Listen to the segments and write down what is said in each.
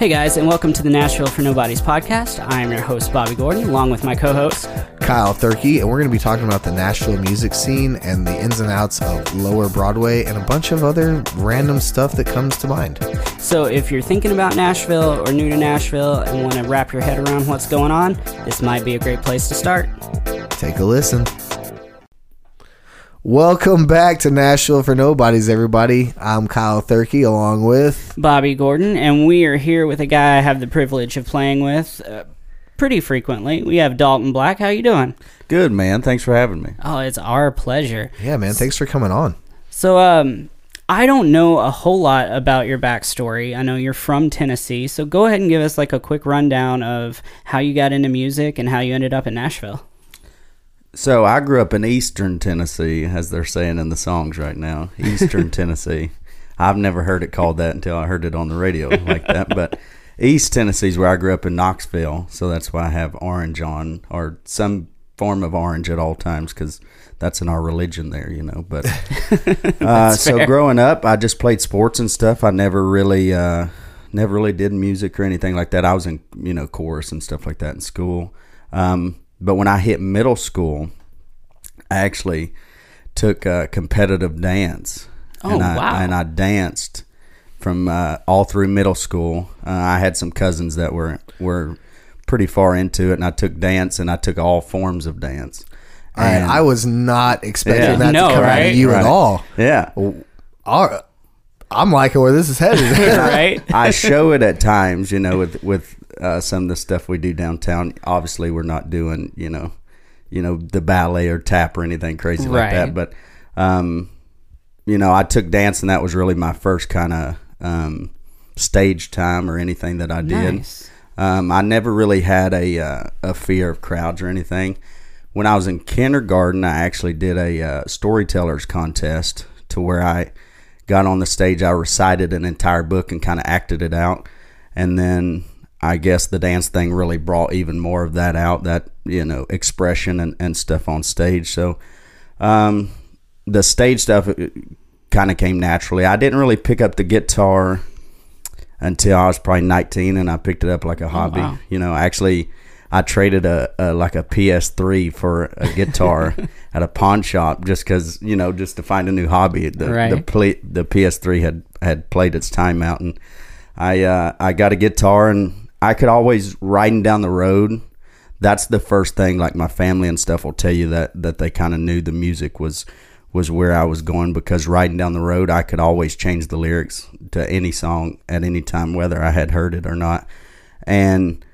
Hey guys, and welcome to the Nashville for Nobodies podcast. I am your host, Bobby Gordon, along with my co host, Kyle Thurkey, and we're going to be talking about the Nashville music scene and the ins and outs of Lower Broadway and a bunch of other random stuff that comes to mind. So, if you're thinking about Nashville or new to Nashville and want to wrap your head around what's going on, this might be a great place to start. Take a listen. Welcome back to Nashville for Nobodies, everybody. I'm Kyle Thurkey, along with Bobby Gordon, and we are here with a guy I have the privilege of playing with uh, pretty frequently. We have Dalton Black. How you doing? Good man. Thanks for having me. Oh, it's our pleasure. Yeah, man. Thanks for coming on. So, um, I don't know a whole lot about your backstory. I know you're from Tennessee, so go ahead and give us like a quick rundown of how you got into music and how you ended up in Nashville. So I grew up in Eastern Tennessee, as they're saying in the songs right now. Eastern Tennessee. I've never heard it called that until I heard it on the radio like that. But East Tennessee is where I grew up in Knoxville, so that's why I have orange on or some form of orange at all times because that's in our religion there, you know. But uh, so fair. growing up, I just played sports and stuff. I never really, uh, never really did music or anything like that. I was in, you know, chorus and stuff like that in school. Um, but when I hit middle school, I actually took uh, competitive dance. Oh, and I, wow. And I danced from uh, all through middle school. Uh, I had some cousins that were were pretty far into it, and I took dance, and I took all forms of dance. And And- I was not expecting Yeah. that No, to come out of you at all. Yeah, All- I'm liking where this is headed. right? I show it at times, you know, with with uh, some of the stuff we do downtown. Obviously, we're not doing, you know, you know, the ballet or tap or anything crazy like Right. that. But, um, you know, I took dance, and that was really my first kind of um, stage time or anything that I did. Nice. Um, I never really had a uh, a fear of crowds or anything. When I was in kindergarten, I actually did a uh, storytellers contest to where I got on the stage. I recited an entire book and kind of acted it out, and then I guess the dance thing really brought even more of that out, that you know expression and, and stuff on stage. So um, the stage stuff kind of came naturally. I didn't really pick up the guitar until I was probably 19, and I picked it up like a hobby. wow. You know, actually, I traded a, a like a PS3 for a guitar at a pawn shop just because you know just to find a new hobby. The the, Right. ple- the PS3 had had played its time out, and I uh, I got a guitar, and I could always riding down the road. That's the first thing. Like my family and stuff will tell you that that they kind of knew the music was was where I was going because riding down the road, I could always change the lyrics to any song at any time, whether I had heard it or not. And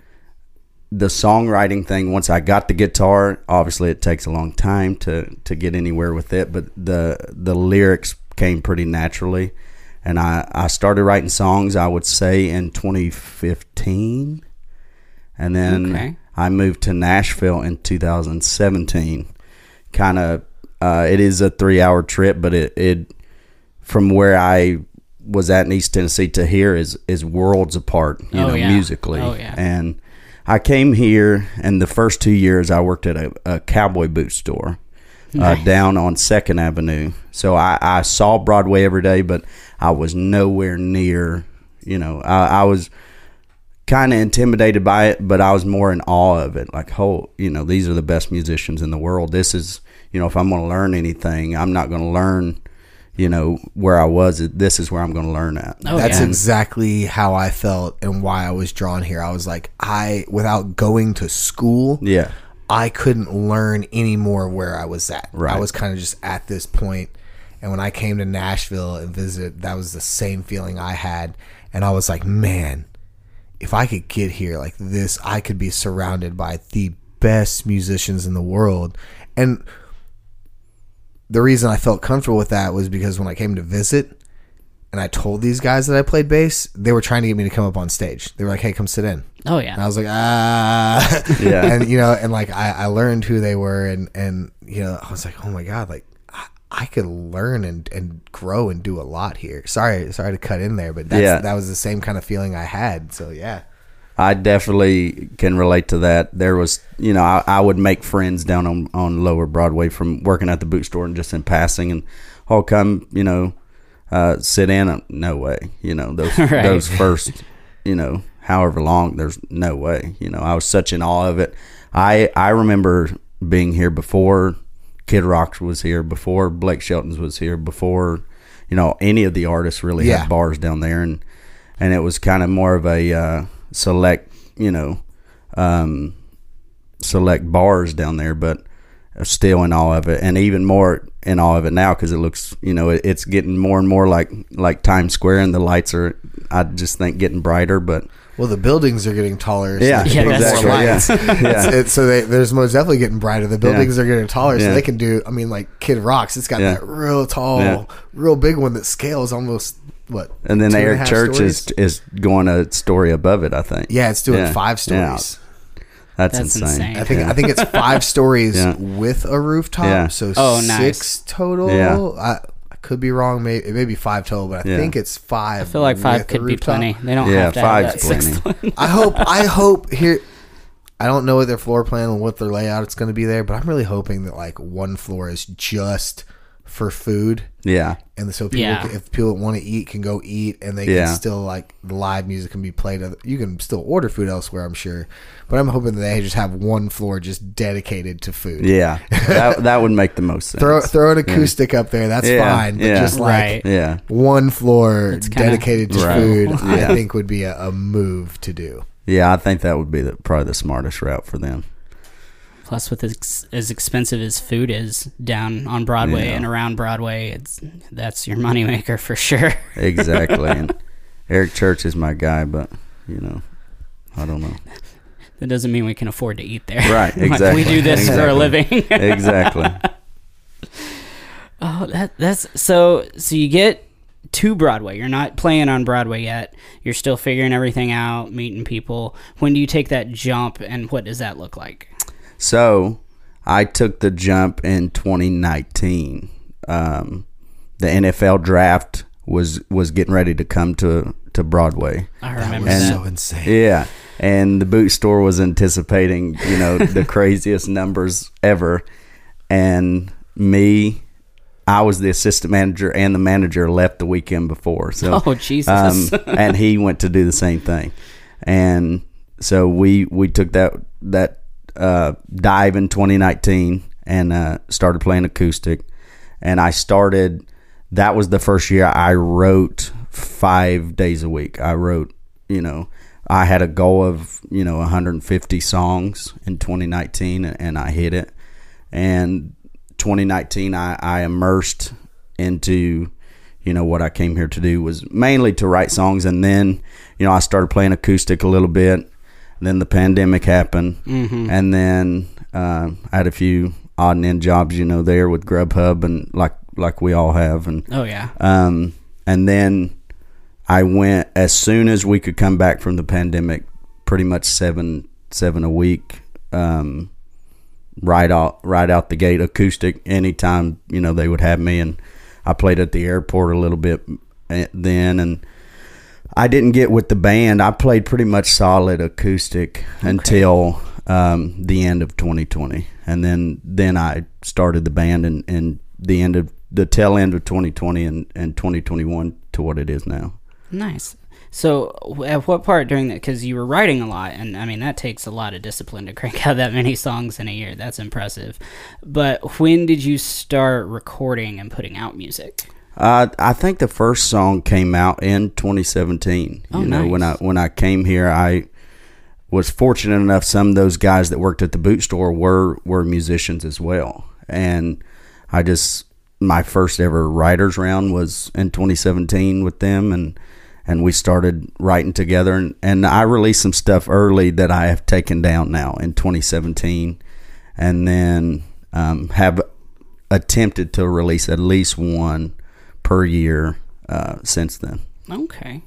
the songwriting thing, once I got the guitar, obviously it takes a long time to to get anywhere with it, but the the lyrics came pretty naturally. And I, I started writing songs, I would say, in 2015. And then Okay. I moved to Nashville in 2017. Kind of, uh, it is a three hour trip, but it, it from where I was at in East Tennessee to here is is worlds apart, you Oh, know, yeah. musically. Oh, yeah. And I came here, and the first two years I worked at a, a cowboy boot store uh, down on Second Avenue. So I, I saw Broadway every day, but I was nowhere near. You know, I, I was kind of intimidated by it, but I was more in awe of it. Like, oh, you know, these are the best musicians in the world. This is, you know, if I'm going to learn anything, I'm not going to learn, you know, where I was. This is where I'm going to learn at. Oh, That's yeah. exactly how I felt and why I was drawn here. I was like, I without going to school, Yeah. I couldn't learn any more where I was at. Right. I was kind of just at this point. And when I came to Nashville and visited, that was the same feeling I had. And I was like, man, if I could get here like this, I could be surrounded by the best musicians in the world. And the reason I felt comfortable with that was because when I came to visit and I told these guys that I played bass, they were trying to get me to come up on stage. They were like, hey, come sit in. Oh yeah. And I was like, ah, Yeah. and you know, and like I, I learned who they were, and and you know, I was like, oh my god, like I, I could learn and and grow and do a lot here. Sorry, sorry to cut in there, but that's, Yeah. that was the same kind of feeling I had. So yeah, I definitely can relate to that. There was, you know, I, I would make friends down on, on Lower Broadway from working at the boot store and just in passing, and oh, come, you know, uh, sit in. Uh, No way, you know those Right. those first, you know, however long. There's no way. You know, I was such in awe of it. I I remember being here before Kid Rock was here, before Blake Shelton's was here, before you know any of the artists really Yeah. had bars down there, and and it was kind of more of a uh, select, you know, um, select bars down there, but still in all of it, and even more in all of it now because it looks, you know, it, it's getting more and more like like Times Square, and the lights are, I just think, getting brighter. But Well, the buildings are getting taller. So yeah, they Yeah, can put more lights. Yeah, It's, it's, so they, there's most definitely getting brighter. The buildings are getting taller, so Yeah. they can do. I mean, like Kid Rocks, it's got Yeah. that real tall, Yeah. real big one that scales almost what. and then two a Eric Church is stories? is going a story above it. I think. Yeah, it's doing Yeah. five Yeah. stories. That's, That's insane. insane. I think Yeah. I think it's five stories Yeah. with a rooftop. Yeah. So Oh, six nice. total. Yeah. I, I could be wrong. Maybe it may be five total, but I Yeah. think it's five. I feel like five could be plenty. They don't Yeah, have to have that five's plenty. I hope. I hope here. I don't know what their floor plan and what their layout is going to be there, but I'm really hoping that like one floor is just for food, Yeah, and so people, Yeah. can, if people want to eat, can go eat, and they Yeah. can still like the live music can be played. You can still order food elsewhere, I'm sure, but I'm hoping that they just have one floor just dedicated to food. yeah. That that would make the most sense. Throw throw an acoustic up there, that's Yeah, fine. But yeah. just like Right. yeah, one floor kinda- dedicated to Right. food, Yeah. I think would be a, a move to do. yeah. I think that would be the, probably the smartest route for them. Plus, with ex- as expensive as food is down on Broadway Yeah. and around Broadway, it's that's your moneymaker for sure. Exactly. and Eric Church is my guy, but you know, I don't know. That doesn't mean we can afford to eat there. Right, Like, exactly. we do this for a living. Exactly. oh, that that's so. So you get to Broadway. You're not playing on Broadway yet. You're still figuring everything out, meeting people. When do you take that jump, and what does that look like? So I took the jump in 2019. Um, the NFL draft was was getting ready to come to to Broadway. I That remember was that. so insane. Yeah. And the boot store was anticipating, you know, the craziest numbers ever. And me, I was the assistant manager and the manager left the weekend before. So Oh, Jesus. um, and he went to do the same thing. And so we we took that that uh, dive in 2019 and uh, started playing acoustic. And I started. That was the first year I wrote five days a week. I wrote, you know, I had a goal of you know 150 songs in 2019, and I hit it. And 2019, I, I immersed into you know what I came here to do was mainly to write songs, and then you know I started playing acoustic a little bit. Then the pandemic happened, and then uh, I had a few odd and end jobs, you know, there with Grubhub and like like we all have, and oh yeah. um, and then I went as soon as we could come back from the pandemic, pretty much seven seven a week, um, right out right out the gate, acoustic. Anytime you know they would have me, and I played at the airport a little bit eh, then, and I didn't get with the band. I played pretty much solid acoustic until um, the end of 2020, and then then I started the band and in the end of the tail end of 2020 and, and 2021 to what it is now. Nice. So, at what part during that? Because you were writing a lot, and I mean that takes a lot of discipline to crank out that many songs in a year. That's impressive. But when did you start recording and putting out music? Uh, I think the first song came out in 2017. Oh, you know, when I when I came here, I was fortunate enough. Some of those guys that worked at the boot store were were musicians as well, and I just my first ever writers round was in 2017 with them, and and we started writing together, and and I released some stuff early that I have taken down now in 2017, and then um, have attempted to release at least one per year uh, since then. Okay,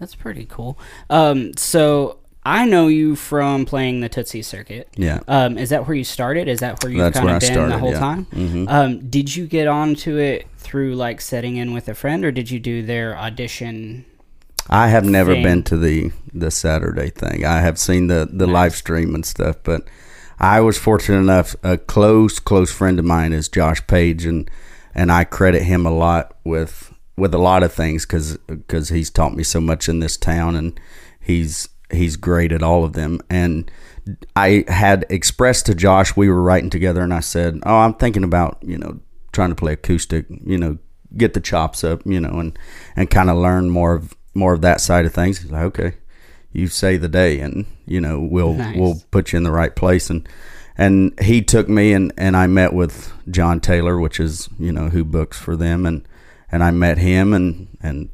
that's pretty cool. Um, so I know you from playing the Tootsie Circuit. Yeah. Um, is that where you started? Is that where you've kind of been the whole yeah. time? Mhm. Um, did you get onto it through like setting in with a friend, or did you do their audition? I have never been to the the Saturday thing. I have seen the the live stream and stuff, but I was fortunate enough. A close close friend of mine is Josh Page, and and I credit him a lot with with a lot of things because because he's taught me so much in this town, and he's he's great at all of them. And I had expressed to Josh we were writing together, and I said, "Oh, I'm thinking about you know trying to play acoustic, you know, get the chops up, you know, and and kind of learn more of more of that side of things." He's like, "Okay." You say the day, and you know we'll Nice. we'll put you in the right place. And and he took me and and I met with John Taylor, which is you know who books for them, and and I met him and and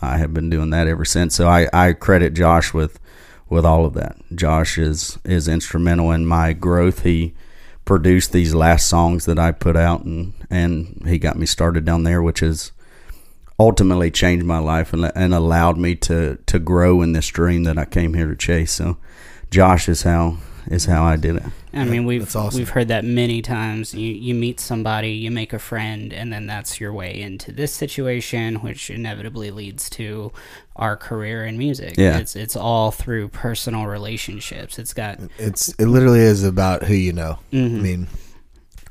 I have been doing that ever since. So I, I credit Josh with with all of that. Josh is is instrumental in my growth. He produced these last songs that I put out and and he got me started down there, which has ultimately changed my life and, and allowed me to to grow in this dream that I came here to chase. So Josh is how is how I did it. I mean, we've awesome. we've heard that many times. You you meet somebody, you make a friend, and then that's your way into this situation, which inevitably leads to our career in music. Yeah. it's it's all through personal relationships. It's got It's it literally is about who you know. Mm-hmm. I mean,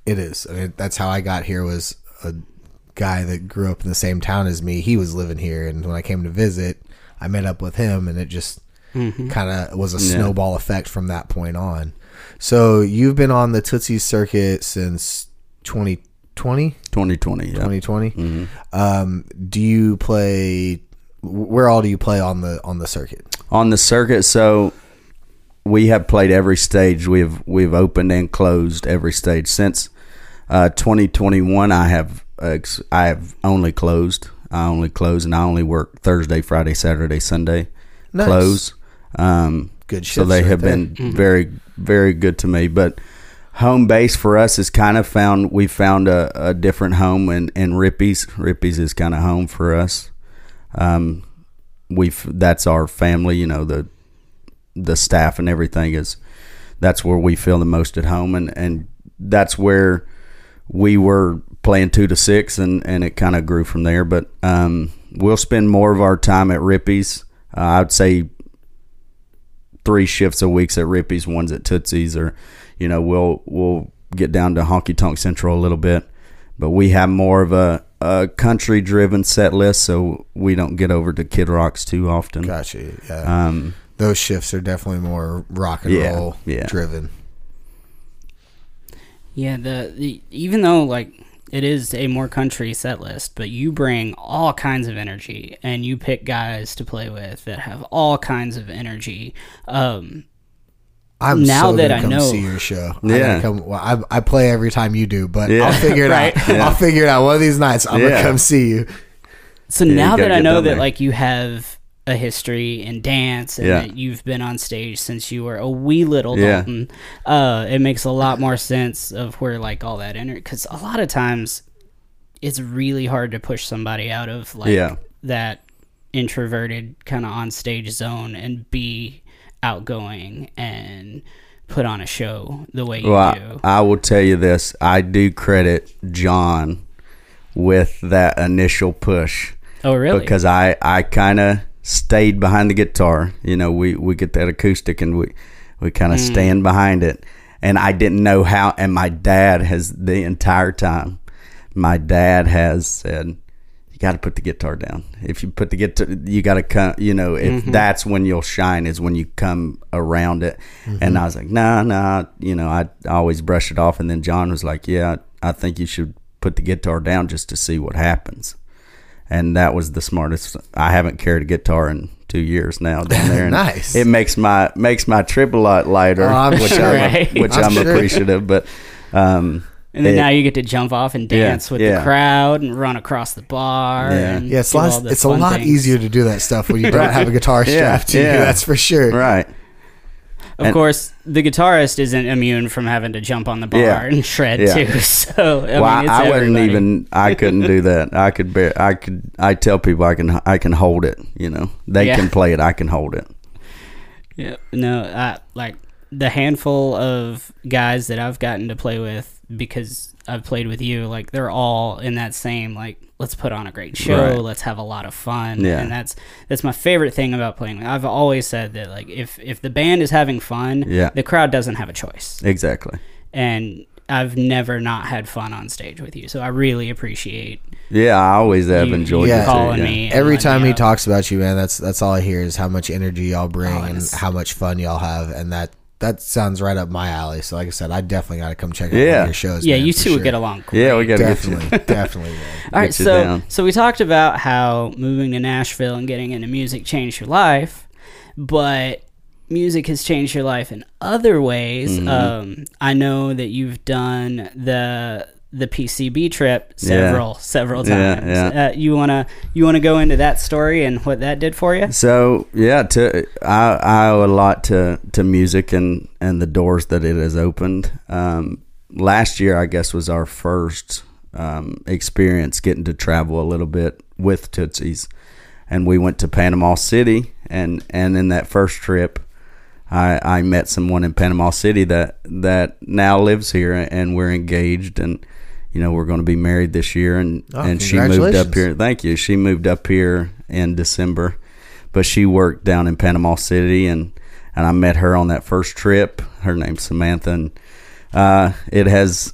it is. I mean, that's how I got here. Was a guy that grew up in the same town as me. He was living here, and when I came to visit, I met up with him, and it just Mm-hmm. kind of was a Yeah. snowball effect from that point on. So you've been on the Tootsie circuit since 2020, 2020. Yeah. 2020. Mhm. Um, do you play? Where all do you play on the on the circuit? on the circuit. So we have played every stage. We've we've opened and closed every stage since uh, 2021. I have ex- I have only closed. I only close and I only work Thursday, Friday, Saturday, Sunday. Nice. Close. Um, Good so they have there. been very very good to me. But home base for us is kind of found. We found a, a different home in in Rippy's. Rippy's is kind of home for us. Um, we've that's our family. You know the the staff and everything is that's where we feel the most at home and and that's where we were playing two to six and and it kind of grew from there but um we'll spend more of our time at Rippy's uh, I'd say three shifts a week at Rippy's one's at Tootsie's or you know we'll we'll get down to Honky Tonk Central a little bit but we have more of a, a country driven set list so we don't get over to Kid Rocks too often Gotcha. Yeah. um Those shifts are definitely more rock and Yeah, roll yeah. driven. Yeah, the, the even though like it is a more country set list, but you bring all kinds of energy and you pick guys to play with that have all kinds of energy. Um, I'm Now so that gonna I come know- see your show. I Yeah. gotta come, well, I, I play every time you do, but Yeah. I'll figure it Right. out. I'll figure it out. One of these nights, I'm Yeah. gonna come see you. so Yeah, now gotta that I know that there. like you have a history in dance and Yeah. that you've been on stage since you were a wee little Yeah. Dalton, uh, it makes a lot more sense of where like all that energy. Because a lot of times, it's really hard to push somebody out of like Yeah. that introverted kind of on stage zone and be outgoing and put on a show the way you Well, do. I, I will tell you this: I do credit John with that initial push oh, really? because I I kind of stayed behind the guitar. You know, we we get that acoustic and we we kind of hmm. stand behind it, and I didn't know how. And my dad has the entire time. My dad has said. You got to put the guitar down. If you put the guitar, you got to come. You know, if mm-hmm. that's when you'll shine is when you come around it. Mm-hmm. And I was like, nah, nah. You know, I, I always brush it off. And then John was like, yeah, I think you should put the guitar down just to see what happens. And that was the smartest. I haven't carried a guitar in two years now down there. And Nice. It makes my makes my trip a lot lighter, Oh, I'm which sure. I'm Right. which I'm I'm, sure. appreciative. But um, and then it- now you get to jump off and Yeah, dance with yeah. the crowd and run across the bar. Yeah. and Yeah, it's, do lots, all it's a lot things. easier to do that stuff when you don't have a guitar Yeah, strapped to you. That's for sure. right. Of And- course, the guitarist isn't immune from having to jump on the bar Yeah. and shred Yeah. too. So I well, mean, it's I, I wouldn't even. I couldn't do that. I could bear. I could. I tell people I can. I can hold it. You know, they Yeah. can play it. I can hold it. Yeah, no, I, like the handful of guys that I've gotten to play with because I've played with you, like they're all in that same like let's put on a great show, Right. let's have a lot of fun, Yeah. and that's that's my favorite thing about playing. I've always said that like if if the band is having fun, Yeah. the crowd doesn't have a choice, Exactly. and I've never not had fun on stage with you. So I really appreciate Yeah, I always have you, enjoyed you it. too, calling yeah. me. Every time he up. talks about you, man, that's that's all I hear is how much energy y'all oh, bring Oh, and how much fun y'all have, and that that sounds right up my alley. So, like I said, I definitely got to come check out one Yeah. of your shows. Yeah, man, you for two sure. would get along. Great. Yeah, we got to get Definitely, you. definitely, man. All right, so down. so we talked about how moving to Nashville and getting into music changed your life, but music has changed your life in other ways. Mm-hmm. Um, I know that you've done the the PCB trip several several Yeah, times. yeah. Uh, you wanna you wanna go into that story and what that did for you? So yeah, to I, I owe a lot to, to music and, and the doors that it has opened. Um, last year, I guess, was our first um, experience getting to travel a little bit with Tootsie's, and we went to Panama City. and And in that first trip, I, I met someone in Panama City that that now lives here, and we're engaged, and you know we're going to be married this year, and Oh, and she moved up here. Thank you. She moved up here in December, but she worked down in Panama City, and and I met her on that first trip. Her name's Samantha, and uh, it has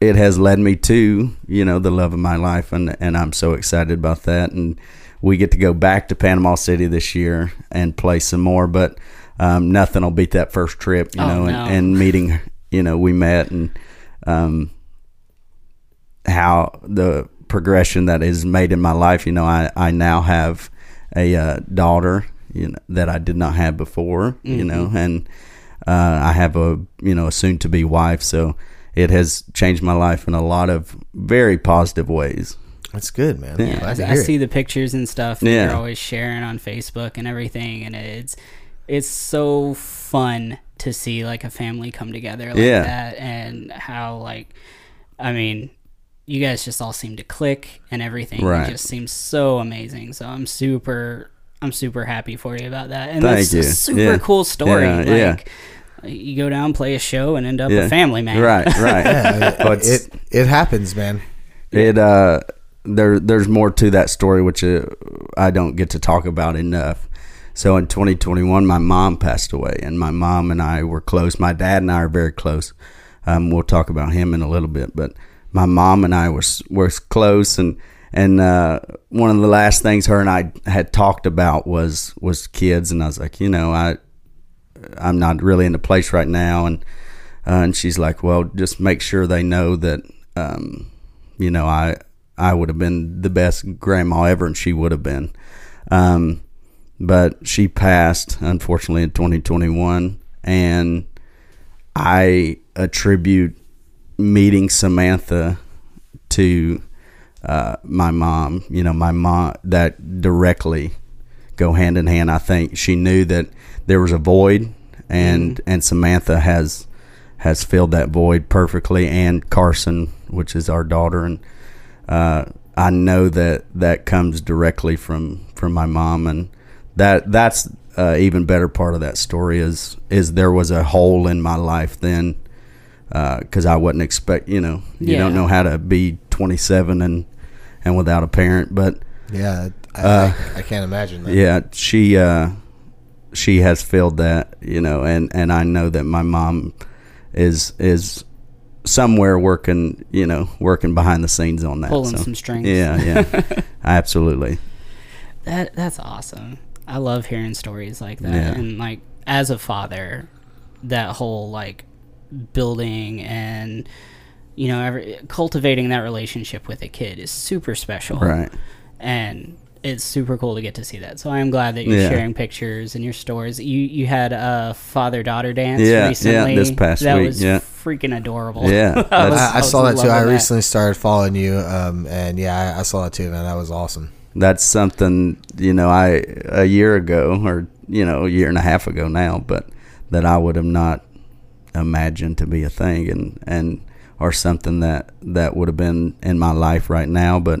it has led me to you know the love of my life, and and I'm so excited about that. And we get to go back to Panama City this year and play some more, but um, nothing will beat that first trip, you Oh, know, no. and, and meeting. You know, we met and um, how the progression that is made in my life. You know, I, I now have a uh, daughter, you know, that I did not have before. You know, and uh, I have a you know a soon to be wife. So it has changed my life in a lot of very positive ways. That's good, man. Yeah. Glad to I hear it. see the pictures and stuff that Yeah. you're always sharing on Facebook and everything, and it's it's so fun to see like a family come together like Yeah. that, and how like, I mean, you guys just all seem to click and everything. Right. It just seems so amazing. So I'm super, I'm super happy for you about that, and Thank that's you. a super Yeah. cool story. Yeah, like, yeah. You go down, play a show, and end up Yeah. a family man. Right, right. Yeah, But it it happens, man. it uh there there's more to that story which uh, I don't get to talk about enough. So in 2021 my mom passed away and my mom and I were close. My dad and I are very close. Um, we'll talk about him in a little bit, but my mom and I were were close and and uh, one of the last things her and I had talked about was was kids and I was like, you know, I I'm not really in the place right now and uh, and she's like, well, just make sure they know that um, you know, I I would have been the best grandma ever, and she would have been. Um, but she passed unfortunately in 2021, and I attribute meeting Samantha to uh, my mom. You know, my mom that directly go hand in hand. I think she knew that there was a void, and and Samantha has has filled that void perfectly, and Carson, which is our daughter, and uh, I know that that comes directly from from my mom, and that that's uh, even better part of that story is is there was a hole in my life then because I wasn't expect you know you don't know how to be 27 and and without a parent, but Yeah, I, Uh, I, I can't imagine that. yeah, she uh, she has filled that, you know, and and I know that my mom is is somewhere working, you know, working behind the scenes on that. Pulling so. some strings. Yeah, yeah, absolutely. That that's awesome. I love hearing stories like that. Yeah. And like as a father, that whole like building and you know every, cultivating that relationship with a kid is super special. Right. And it's super cool to get to see that. So I am glad that you're Yeah. sharing pictures and your stories. You you had a father daughter dance Yeah, yeah, recently. this past that week, was yeah. freaking adorable. Yeah, I, was- I, I was saw that too. I loving that. recently started following you, um, and yeah, I, I saw that too, man. That was awesome. That's something you know I a year ago or you know a year and a half ago now, but that I would have not imagined to be a thing and and or something that that would have been in my life right now, but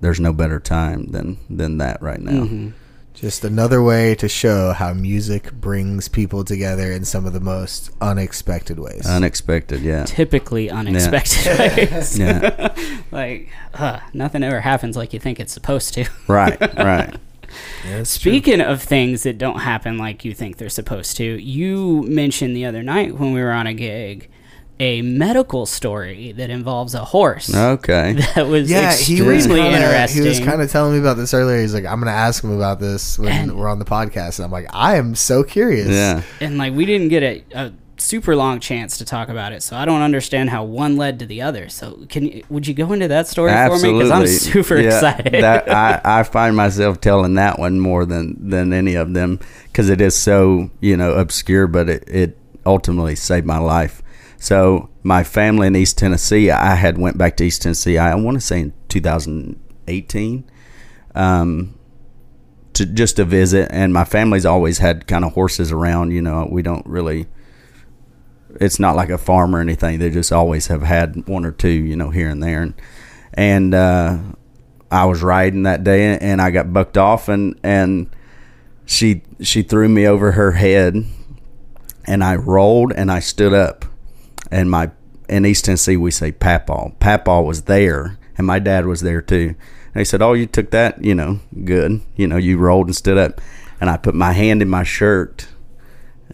there's no better time than than that right now. Mm-hmm. Just another way to show how music brings people together in some of the most unexpected ways. Unexpected, yeah. typically unexpected ways. Yeah. like uh, nothing ever happens like you think it's supposed to. right, right. Yeah, that's true. Speaking of things that don't happen like you think they're supposed to, you mentioned the other night when we were on a gig a medical story that involves a horse. Okay. That was Yeah, he was extremely kinda, interesting. He was kind of telling me about this earlier. He's like, "I'm going to ask him about this when And- we're on the podcast," and I'm like, "I am so curious." Yeah. and like we didn't get a, a super long chance to talk about it, so I don't understand how one led to the other. So can you, would you go into that story for me? Because I'm super Yeah, excited. that I, I find myself telling that one more than than any of them because it is so you know obscure, but it, it ultimately saved my life. So my family in East Tennessee, I had went back to East Tennessee. I want to say in 2018. Um, to just to visit, and my family's always had kind of horses around. You know, we don't really. It's not like a farm or anything. They just always have had one or two, you know, here and there, and and uh, I was riding that day, and I got bucked off, and and she she threw me over her head, and I rolled, and I stood up, and my in East Tennessee we say papaw. Papaw was there, and my dad was there too. And they said, "Oh, you took that, you know, good. You know, you rolled and stood up." And I put my hand in my shirt,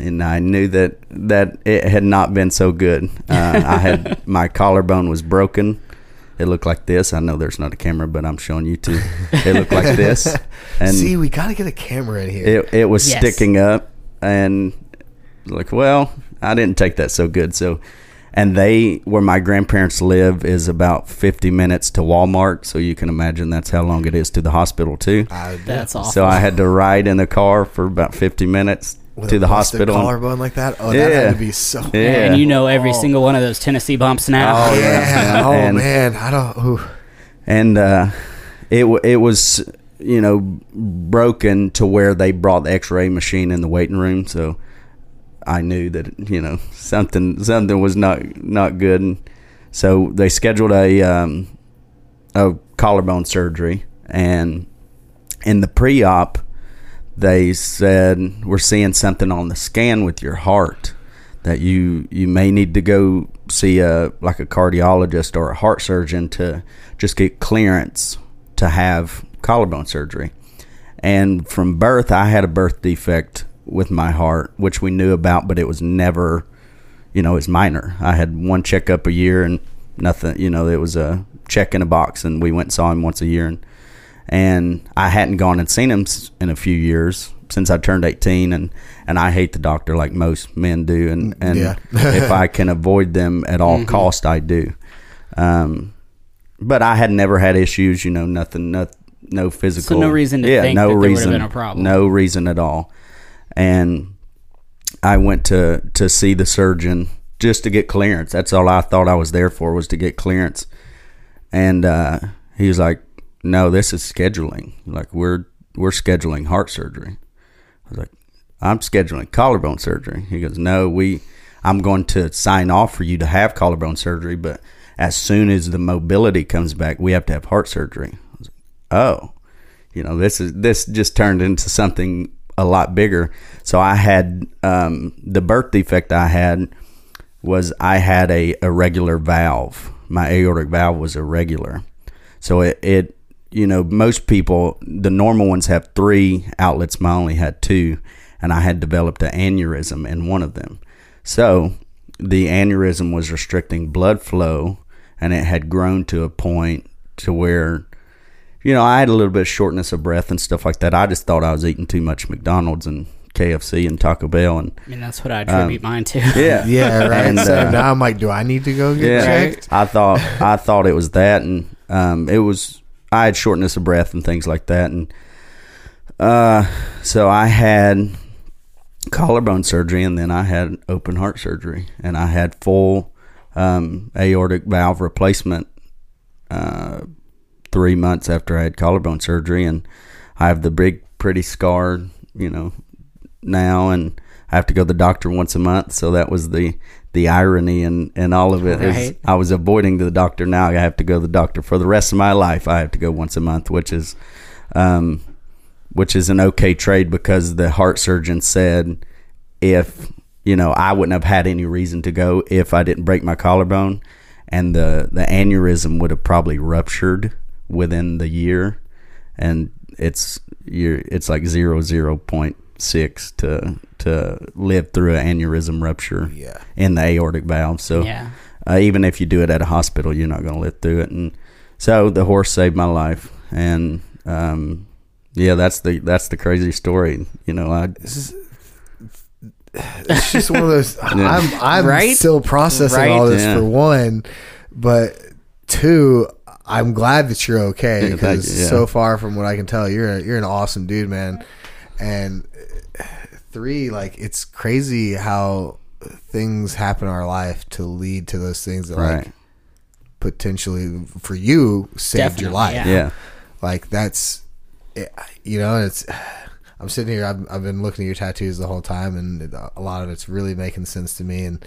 and I knew that that it had not been so good. Uh, I had my collarbone was broken. It looked like this. I know there's not a camera, but I'm showing you too. It looked like this, and See, we got to get a camera in here. it it was Yes. sticking up, and like, well, I didn't take that so good. So, and they where my grandparents live is about 50 minutes to Walmart, so you can imagine that's how long it is to the hospital too. I. That's awful. So I had to ride in the car for about 50 minutes With to the hospital. collarbone like that. Oh, that Yeah. had to be so. Yeah. and you know every Oh. single one of those Tennessee bumps now. Oh, Yeah. Oh And- man, I don't. Ooh. and uh, it it was you know broken to where they brought the X-ray machine in the waiting room, so I knew that you know something something was not not good, and so they scheduled a um, a collarbone surgery, and in the pre-op they said we're seeing something on the scan with your heart that you you may need to go see a like a cardiologist or a heart surgeon to just get clearance to have collarbone surgery. And from birth, I had a birth defect with my heart, which we knew about, but it was never, you know, it's minor. I had one checkup a year and nothing, you know, it was a check in a box, and we went and saw him once a year. And, and I hadn't gone and seen him in a few years since I turned 18 and and I hate the doctor like most men do and and Yeah. if I can avoid them at all cost I do. Um but I had never had issues you know nothing no, no physical so no reason to think that there would have been a problem. no reason at all. And I went to to see the surgeon just to get clearance. That's all I thought I was there for was to get clearance. And uh, he was like, "No, this is scheduling. Like we're we're scheduling heart surgery." I was like, "I'm scheduling collarbone surgery." He goes, "No, we. I'm going to sign off for you to have collarbone surgery, but as soon as the mobility comes back, we have to have heart surgery." Like, "Oh, you know, this is this just turned into something a lot bigger." So I had um, the birth defect I had was I had a irregular valve. My aortic valve was irregular. So it, it you know, most people, the normal ones have three outlets. Mine only had two, and I had developed an aneurysm in one of them. So the aneurysm was restricting blood flow, and it had grown to a point to where, you know, I had a little bit of shortness of breath and stuff like that. I just thought I was eating too much McDonald's and KFC and Taco Bell, and I mean, that's what I attribute mine to. yeah, Yeah, right. And, so uh, now I'm like, do I need to go get yeah, checked? I thought I thought it was that, and um, it was I had shortness of breath and things like that, and uh, so I had collarbone surgery, and then I had open heart surgery, and I had full um, aortic valve replacement uh, three months after I had collarbone surgery, and I have the big pretty scar, you know, now, and I have to go to the doctor once a month. So that was the the irony and and all of it. is Right. I was avoiding the doctor. Now I have to go to the doctor for the rest of my life. I have to go once a month, which is, um, which is an okay trade because the heart surgeon said if you know I wouldn't have had any reason to go if I didn't break my collarbone, and the the aneurysm would have probably ruptured within the year, and it's you're it's like zero zero point six to to live through an aneurysm rupture Yeah. in the aortic valve. So Yeah. uh, even if you do it at a hospital, you're not going to live through it. And so the horse saved my life, and um, yeah, that's the that's the crazy story. You know, I. Is, it's just one of those. I'm I'm Right? still processing Right? all this Yeah. for one, but two, I'm glad that you're okay Yeah, because you, yeah. so far from what I can tell, you're a, you're an awesome dude, man. And three, like it's crazy how things happen in our life to lead to those things that right, like potentially for you saved your life. yeah. yeah, Like that's, it, you know, it's. I'm sitting here. I've, I've been looking at your tattoos the whole time, and a lot of it's really making sense to me. And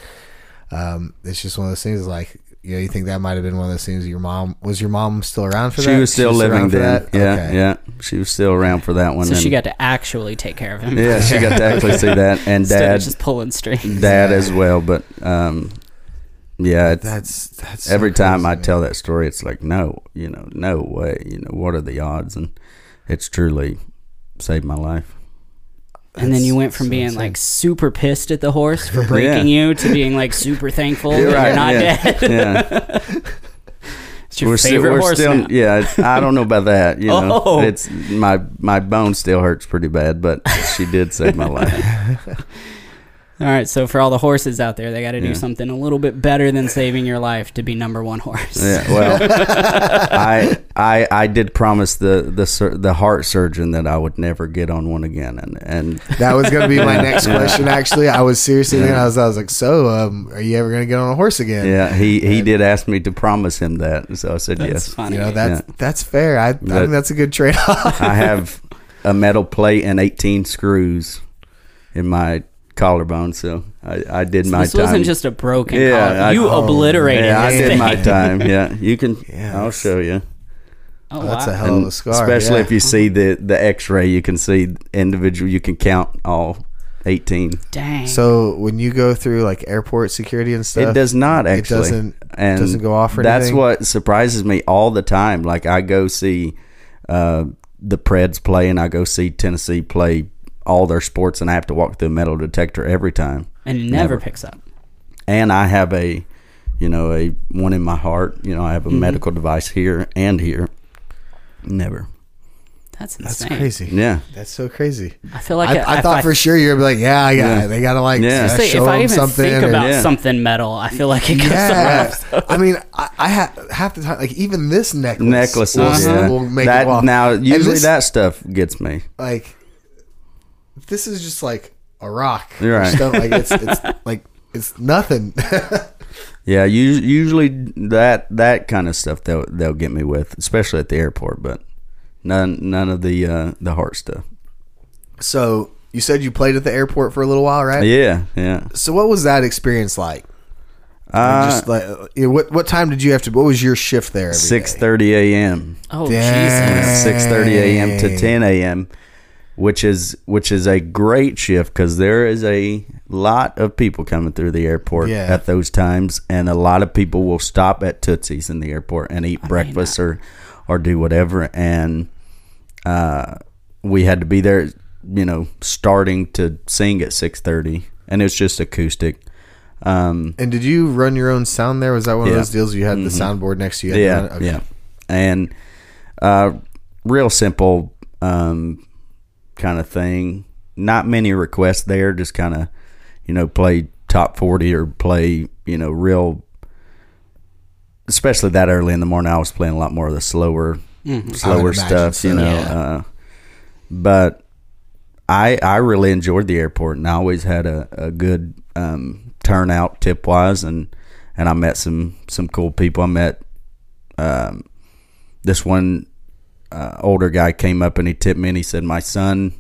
um, it's just one of those things. Like you know, you think that might have been one of those things. Your mom was your mom still around for that? she that? was still living around for then. Yeah, Okay. yeah, she was still around for that one. So she got to actually take care of him. yeah, she got to actually see that, and Instead dad, of just pulling strings. dad Yeah. as well. But um, yeah, it's, That's that's so every time crazy, I man. tell that story, it's like, no, you know, no way. You know, what are the odds? And it's truly saved my life. And then you went from so being insane. like super pissed at the horse for breaking you to being like super thankful that You're you're not yeah. dead. Yeah, It's your we're still, favorite we're horse still, now. yeah. I don't know about that. You know, Oh. it's my my bone still hurts pretty bad, but she did save my life. All right, so for all the horses out there, they got to do Yeah. something a little bit better than saving your life to be number one horse. Yeah, well, I I I did promise the the the heart surgeon that I would never get on one again, and and That was gonna be my next Yeah. question. Actually, I was seriously thinking. Yeah. I was I was like, so um, are you ever gonna get on a horse again? yeah, he he And- did ask me to promise him that, so I said That's yes. funny. You know that's Yeah. that's fair. I, I think that's a good trade off. I have a metal plate and 18 screws in my collarbone, so I, I did So my this time. wasn't just a broken Yeah, collar. I- You oh, obliterated yeah, I this did thing. my time. Yeah, you can. Yeah, I'll show you. Oh, that's wow. a hell of a scar. especially yeah. if you see the the X-ray, you can see individual. You can count all 18. Dang. So when you go through like airport security and stuff, it does not actually. it doesn't and doesn't go off or that's anything? what surprises me all the time. Like I go see uh, the Preds play, and I go see Tennessee play all their sports, and I have to walk through a metal detector every time. and it never never. picks up. And I have a, you know, a one in my heart. You know, I have a Mm-hmm. medical device here and here. Never. That's That's crazy. Yeah. That's so crazy. I feel like I, if I thought for sure you'd be like, yeah, I got Yeah. it. They gotta like Yeah. uh, Say, show if I them even something. think or- about Yeah. something metal, I feel like it goes yeah, somewhere else. I mean, I, I have half the time, like even this necklace, Necklaces. will, yeah. will make that it go now usually this, that stuff gets me. like this is just like a rock. You're right. Just don't- like it's it's like it's nothing. Yeah, us- usually that that kind of stuff they'll they'll get me with, especially at the airport. But none none of the uh, the heart stuff. so you said you played at the airport for a little while, right? Yeah, yeah. So what was that experience like? Uh, just like you know, what what time did you have to? What was your shift there? every day? six thirty a.m. Oh, Dang. Jesus. six thirty a.m. to ten a.m., which is which is a great shift because there is a lot of people coming through the airport Yeah. at those times, and a lot of people will stop at Tootsie's in the airport and eat breakfast or or do whatever. And uh, we had to be there, you know, starting to sing at six thirty, and it's just acoustic. Um, And did you run your own sound there? Was that one of those deals you had the Mhm. soundboard next to you? yeah. Okay. yeah, and uh, real simple um, kind of thing. Not many requests there. Just kind of, you know, play top forty or play, you know, real. Especially that early in the morning, I was playing a lot more of the slower, Mhm. slower stuff. so, you know, yeah. uh, but I I really enjoyed the airport, and I always had a, a good um, turnout tip wise, and and I met some some cool people. I met um, this one uh, older guy came up and he tipped me and he said my son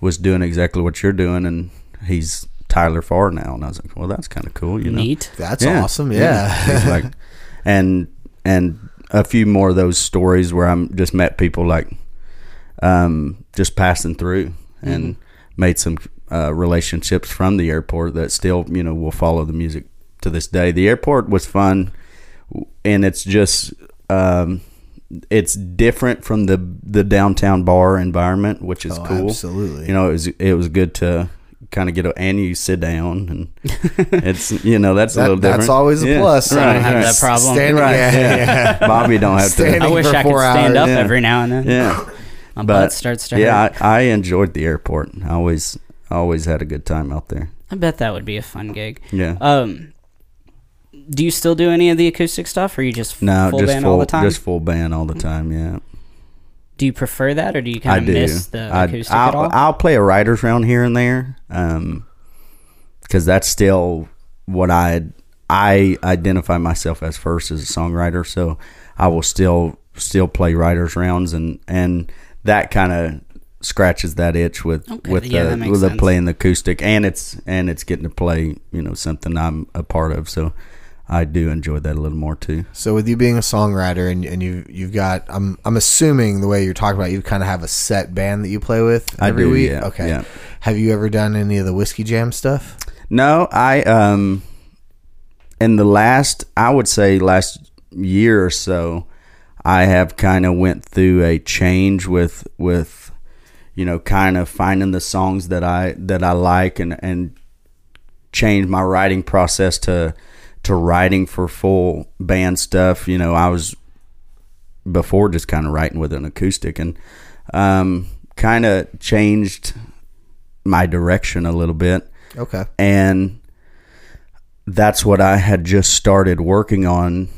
was doing exactly what you're doing, and he's Tyler Farr now. And I was like, well, that's kind of cool, you know. Neat. That's Yeah. awesome. Yeah. He's like, and and a few more of those stories where I'm just met people like, um, just passing through and made some uh, relationships from the airport that still you know will follow the music to this day. The airport was fun, and it's just um, it's different from the the downtown bar environment, which is Oh, cool. absolutely. You know, it was it was good to kind of get a, and you sit down and it's you know that's a little different. that's always a Yeah, plus. I Right, don't have right. that problem. Standing, Right, yeah, yeah. yeah. Bobby don't have Standing I to. wish I could four stand up yeah. every now and then. Yeah, My but butt starts to hurt. yeah, I, I enjoyed the airport. I always always had a good time out there. I bet that would be a fun gig. Yeah. Um, do you still do any of the acoustic stuff, or you just no, full just band full, all the time? just full band all the time. Yeah, do you prefer that, or do you kind of miss the I, acoustic I'll, at all? I'll play a writer's round here and there, um, because that's still what I I identify myself as first as a songwriter. So I will still still play writers rounds, and and that kind of scratches that itch with Okay, with yeah, the with the playing the acoustic, and it's and it's getting to play you know something I'm a part of. So I do enjoy that a little more too. So with you being a songwriter and and you you've got I'm I'm assuming the way you're talking about it, you kind of have a set band that you play with every do, week. yeah, okay. yeah. Have you ever done any of the whiskey jam stuff? No, I um in the last I would say last year or so I have kind of went through a change with with you know kind of finding the songs that I that I like and and change my writing process to to writing for full band stuff. You know, I was before just kind of writing with an acoustic and um kind of changed my direction a little bit Okay. and that's what I had just started working on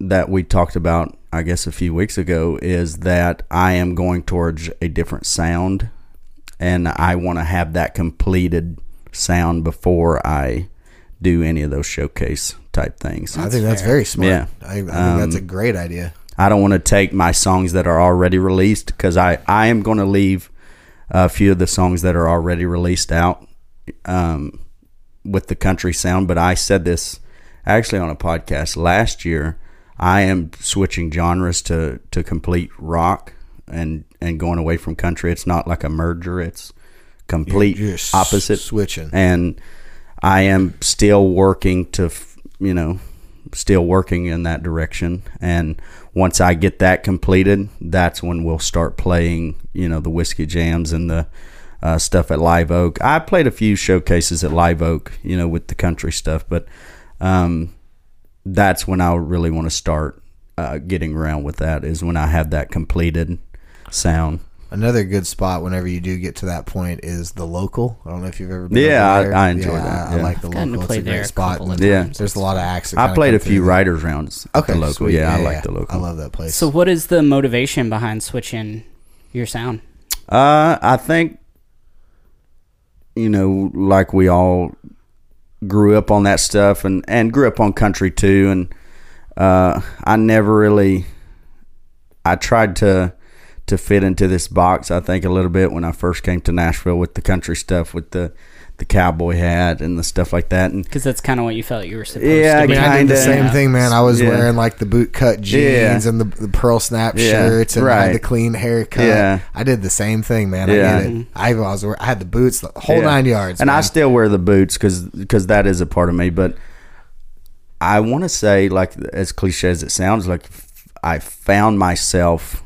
that we talked about I guess a few weeks ago is that I am going towards a different sound and I want to have that completed sound before I do any of those showcase type things. I think that's fair. very smart. Yeah. I, I think that's a Um, great idea. I don't want to take my songs that are already released because I, I am going to leave a few of the songs that are already released out um, with the country sound. But I said this actually on a podcast last year. I am switching genres to, to complete rock and, and going away from country. It's not like a merger, it's complete You're s- opposite switching. and I am still working to, f- you know, still working in that direction. And once I get that completed, that's when we'll start playing, you know, the whiskey jams and the uh, stuff at Live Oak. I played a few showcases at Live Oak, you know, with the country stuff, but um, that's when I really want to start uh, getting around with that. Is when I have that completed sound. Another good spot whenever you do get to that point is the local. I don't know if you've ever been. Yeah, over I- there. I enjoy Yeah, that, I, I like the gotten to local. It's play a there great a spot. couple Yeah. times. There's a lot of acts. that I played a few riders writers rounds. Okay, the local. sweet. Yeah, I like the local. I love that place. So, what is the motivation behind switching your sound? Uh, I think, you know, like we all grew up on that stuff and, and grew up on country too. And uh, I never really, I tried to to fit into this box. I think a little bit when I first came to Nashville with the country stuff, with the the cowboy hat and the stuff like that. And Because that's kind of what you felt you were supposed Yeah, to I be. mean, I did the same Yeah. thing, man. I was Yeah. wearing like the boot cut Yeah. jeans and the, the pearl snap Yeah, shirts and I right. had the clean haircut. Yeah. I did the same thing, man. Yeah. I get it. I was I had the boots, the whole Yeah. nine yards. and I still wear the boots because that is a part of me. But I want to say, like as cliche as it sounds, like I found myself.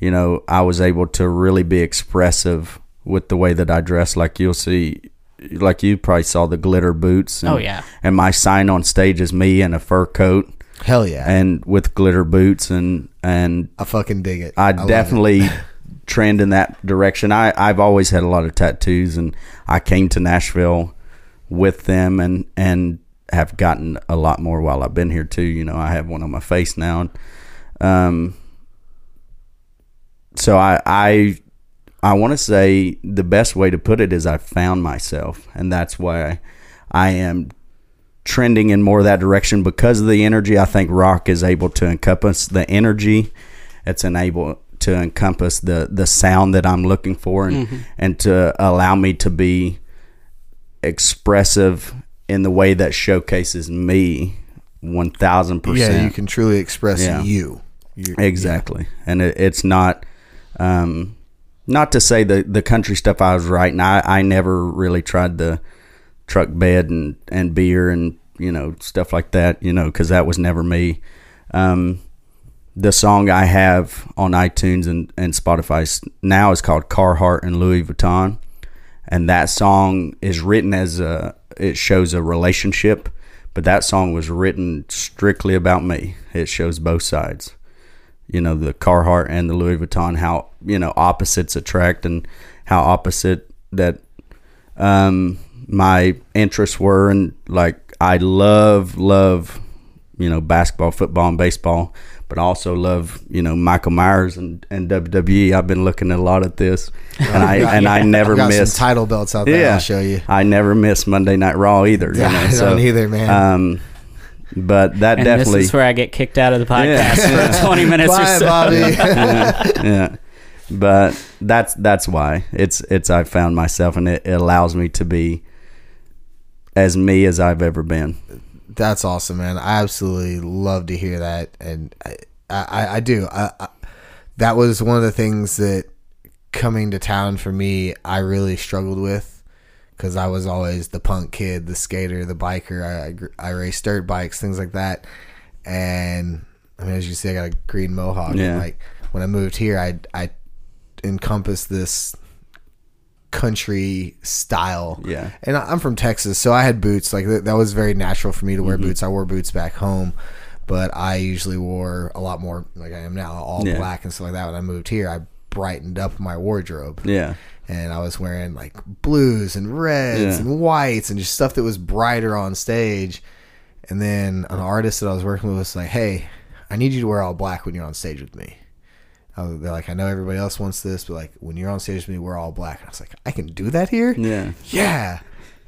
You know, I was able to really be expressive with the way that I dress. Like you'll see, like you probably saw the glitter boots. And, Oh, yeah. And my sign on stage is me in a fur coat hell yeah. and with glitter boots and and I fucking dig it. I, love it. definitely trend in that direction. I, I've always had a lot of tattoos, and I came to Nashville with them, and and have gotten a lot more while I've been here too. You know, I have one on my face now. Um, so I I I want to say the best way to put it is I found myself, and that's why I am trending in more that direction because of the energy. I think rock is able to encompass the energy. It's able to encompass the the sound that I'm looking for, and mm-hmm. and to allow me to be expressive in the way that showcases me one thousand percent. Yeah, you can truly express Yeah. you. You're- Exactly, and it, it's not, um, not to say the the country stuff I was writing. I I never really tried the truck bed and and beer and you know stuff like that. You know, because that was never me. Um, the song I have on iTunes and and Spotify now is called Carhartt and Louis Vuitton, and that song is written as a it shows a relationship, but that song was written strictly about me. It shows both sides. You know, the Carhartt and the Louis Vuitton, how you know opposites attract, and how opposite that um, my interests were, and like I love love you know basketball, football, and baseball, but I also love you know Michael Myers and, and WWE. I've been looking a lot at this, and I and I never miss title belts out there. yeah, I'll show you. I never miss Monday Night Raw either. you Yeah, know, I so, don't either, man. Um, but that And definitely, this is where I get kicked out of the podcast Yeah. for 20 minutes or Bye, so. Bobby. yeah. But that's that's why it's it's I found myself, and it, it allows me to be as me as I've ever been. That's awesome, man. I absolutely love to hear that, and I, I, I do. I, I, that was one of the things that coming to town for me, I really struggled with because I was always the punk kid, the skater, the biker. I, I, I raced dirt bikes, things like that, and I mean, as you see, I got a green mohawk. Yeah. And like when I moved here, I, I encompassed this country style. Yeah. And I- I'm from Texas, so I had boots. Like that, that was very natural for me to wear mm-hmm. boots. I wore boots back home, but I usually wore a lot more like I am now, all Yeah. black and stuff like that. When I moved here, I brightened up my wardrobe. Yeah, And I was wearing like blues and reds Yeah. and whites and just stuff that was brighter on stage. And then an artist that I was working with was like, "Hey, I need you to wear all black when you're on stage with me." I was, they're like, "I know everybody else wants this, but like when you're on stage with me, we're all black." And I was like, "I can do that here." yeah, yeah.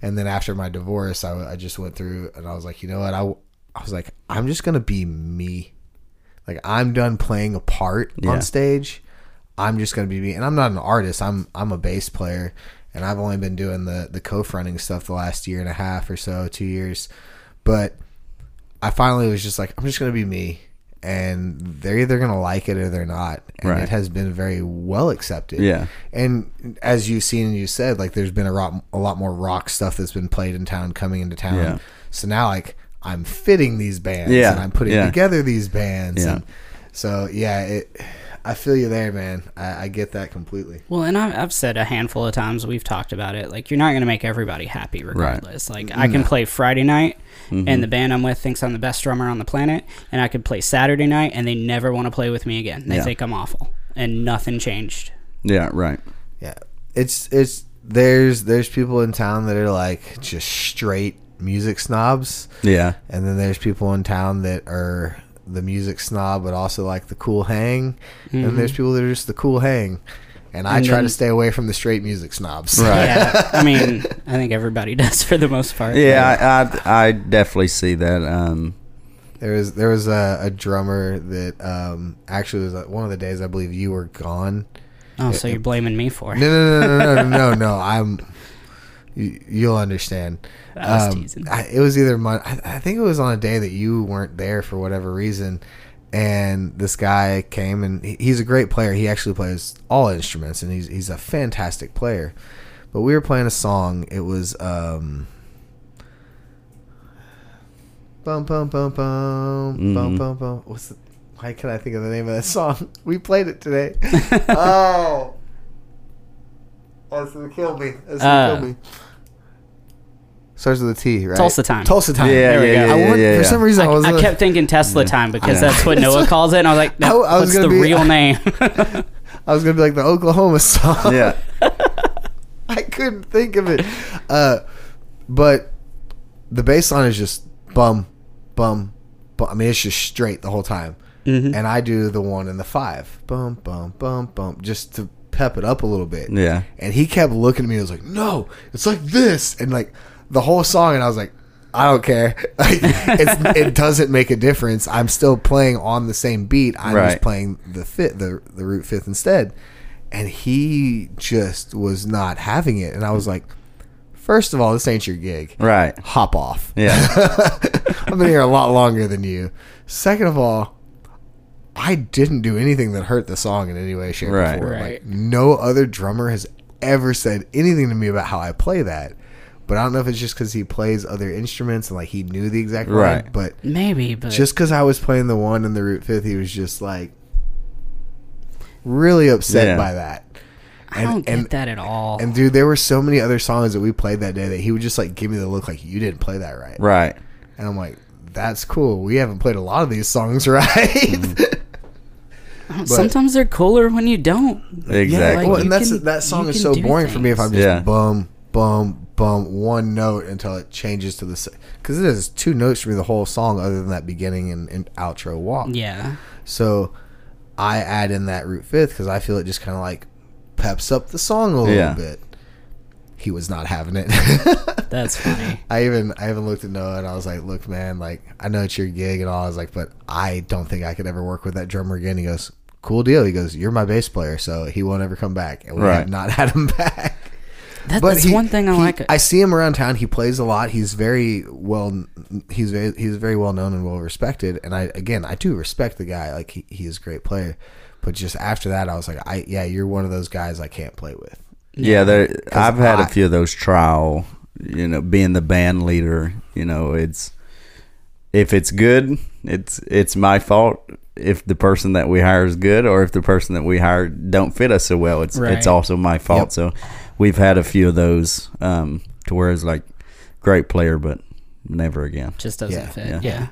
And then after my divorce, I, I just went through and I was like, you know what? I, I was like, I'm just going to be me. Like, I'm done playing a part Yeah. on stage. I'm just going to be me. And I'm not an artist. I'm, I'm a bass player. And I've only been doing the, the co-fronting stuff the last year and a half or so, two years. But I finally was just like, I'm just going to be me. And they're either going to like it or they're not. And Right. it has been very well accepted. Yeah. And as you've seen and you said, like there's been a lot, a lot more rock stuff that's been played in town coming into town. Yeah. So now like I'm fitting these bands Yeah. and I'm putting Yeah. together these bands. Yeah. And so yeah, it, I feel you there, man. I, I get that completely. Well, and I- I've said a handful of times we've talked about it. Like, you're not going to make everybody happy regardless. Like, I mm-hmm. can play Friday night, and mm-hmm. the band I'm with thinks I'm the best drummer on the planet, and I could play Saturday night, and they never want to play with me again. They Yeah. think I'm awful, and nothing changed. yeah, right. Yeah. It's, it's, there's, there's people in town that are like just straight music snobs. Yeah, And then there's people in town that are the music snob, but also like the cool hang. And there's people that are just the cool hang. And I And try then- to stay away from the straight music snobs. Right. Yeah, I mean, I think everybody does for the most part. yeah. I, I I definitely see that. Um, There was there was a, a drummer that um, actually was uh, one of the days I believe you were gone. Oh, so you're blaming me for it? No, no, no, no, no, no, no, no. I'm. You, you'll understand. I was Um, teasing. I, it was either Mon- I, I think it was on a day that you weren't there for whatever reason, and this guy came and he, he's a great player. He actually plays all instruments and he's he's a fantastic player. But we were playing a song. It was um. Bum bum bum bum bum Mhm. bum bum. What's the, why can I think of the name of that song? We played it today. oh, that's gonna kill me. That's gonna Uh, kill me. Starts with a T, right? Tulsa time. Tulsa time. Yeah, There we yeah, go. I yeah, want, yeah, for some reason, I, I, was. I kept thinking Tesla time because that's what Noah calls it, and I was like, no, I was what's gonna the be- real name? I was gonna be like the Oklahoma song. yeah, I couldn't think of it. Uh, but the bass line is just bum, bum, bum. I mean, it's just straight the whole time. Mhm. And I do the one and the five, bum, bum, bum, bum, just to pep it up a little bit. yeah, And he kept looking at me. and was like, "No, it's like this," and like the whole song. And I was like, "I don't care. It's, it doesn't make a difference. I'm still playing on the same beat. I'm Right. just playing the fit, the the root fifth instead." And he just was not having it. And I was like, first of all, this ain't your gig. right. Hop off. Yeah, I've been here a lot longer than you. Second of all, I didn't do anything that hurt the song in any way, shape, Right. or form. Right. Like no other drummer has ever said anything to me about how I play that. But I don't know if it's just because he plays other instruments and like he knew the exact line. Right. But Maybe, but just because I was playing the one in the root fifth, he was just like really upset Yeah. by that. I don't get and- that at all. And dude, there were so many other songs that we played that day that he would just like give me the look like you didn't play that right. Right. And I'm like, that's cool. We haven't played a lot of these songs right. Mm-hmm. Sometimes they're cooler when you don't. Exactly. like- well, and that's can- that song is so do boring for me if I'm just Yeah. bum bum bum one note until it changes to the because it is two notes for me the whole song other than that beginning and, and outro walk. Yeah. So I add in that root fifth because I feel it just kind of like peps up the song a little Yeah. bit. He was not having it. That's funny. I even I even looked at Noah and I was like, "Look, man, like I know it's your gig and all." I was like, "But I don't think I could ever work with that drummer again." He goes, "Cool deal." He goes, "You're my bass player, so he won't ever come back." And we Right. have not had him back. That, But that's he- one thing I he- like. I see him around town. He plays a lot. He's very well. He's very he's very well known and well respected. And I again, I do respect the guy. Like he, he is a great player. But just after that, I was like, I yeah, you're one of those guys I can't play with. Yeah, there. I've had a I- few of those trial. You know, being the band leader. You know, it's if it's good, it's it's my fault. If the person that we hire is good, or if the person that we hire don't fit us so well, it's Right. it's also my fault. Yep. So we've had a few of those um, to where it's like great player, but never again. just doesn't Yeah, fit. yeah. Yeah.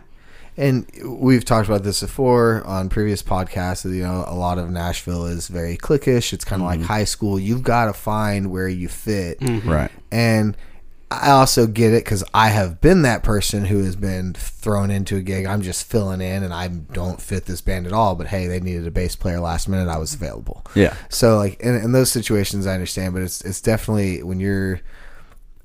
And we've talked about this before on previous podcasts. You know, a lot of Nashville is very cliquish. It's kind of like high school. You've got to find where you fit. Right. And I also get it because I have been that person who has been thrown into a gig. I'm just filling in and I don't fit this band at all. But hey, they needed a bass player last minute. I was available. Yeah. So like in, in those situations, I understand. But it's it's definitely when you're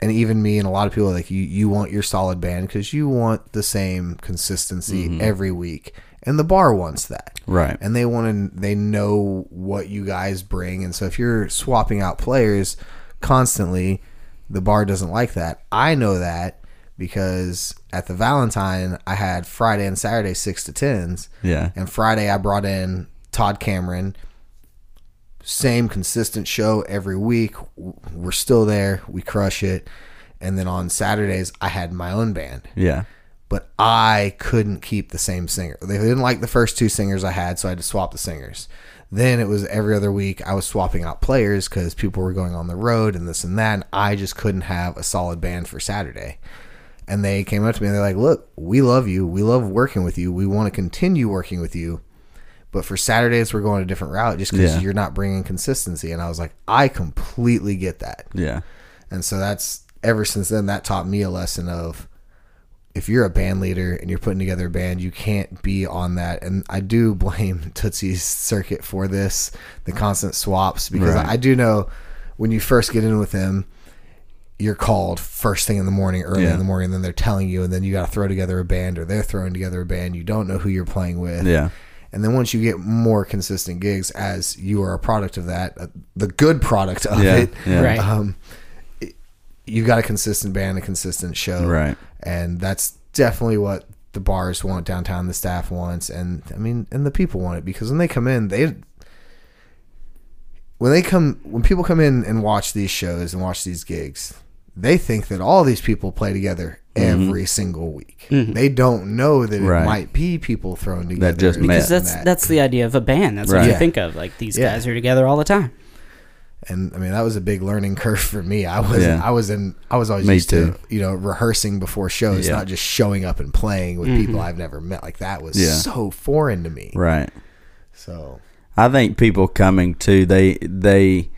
and even me and a lot of people like you you want your solid band because you want the same consistency mm-hmm. every week. And the bar wants that Right. and they want to they know what you guys bring and so if you're swapping out players constantly the bar doesn't like that i know that because at the valentine i had friday and saturday 6 to 10s Yeah. and friday i brought in todd cameron same consistent show every week we're still there we crush it and then on saturdays i had my own band Yeah. but I couldn't keep the same singer. They didn't like the first two singers I had, so I had to swap the singers. Then it was every other week I was swapping out players because people were going on the road and this and that, and I just couldn't have a solid band for Saturday. And they came up to me and they're like, "Look, we love you. We love working with you. We want to continue working with you." But for Saturdays, we're going a different route just because Yeah. you're not bringing consistency. And I was like, I completely get that. Yeah. And so that's ever since then that taught me a lesson of if you're a band leader and you're putting together a band, you can't be on that. And I do blame Tootsie's circuit for this, the constant swaps, because Right. I do know when you first get in with him, you're called first thing in the morning, early Yeah. in the morning, and then they're telling you, and then you got to throw together a band, or they're throwing together a band. You don't know who you're playing with. Yeah. And then once you get more consistent gigs, as you are a product of that, uh, the good product of Yeah, it, yeah. Right. um, it- you've got a consistent band, a consistent show, Right. And that's definitely what the bars want downtown. The staff wants, and I mean, and the people want it because when they come in, they when they come when people come in and watch these shows and watch these gigs, they think that all these people play together every single week. They don't know that it Mm-hmm. Right. might be people thrown together just and met. Because that's that. that's the idea of a band. That's what you Yeah. think of. Like these Yeah. guys are together all the time. And I mean that was a big learning curve for me. I was Yeah. I was in I was always Me used to you know rehearsing before shows, Yeah. not just showing up and playing with people mm-hmm. I've never met. Like that was Yeah. so foreign to me. Right. So I think people coming to they they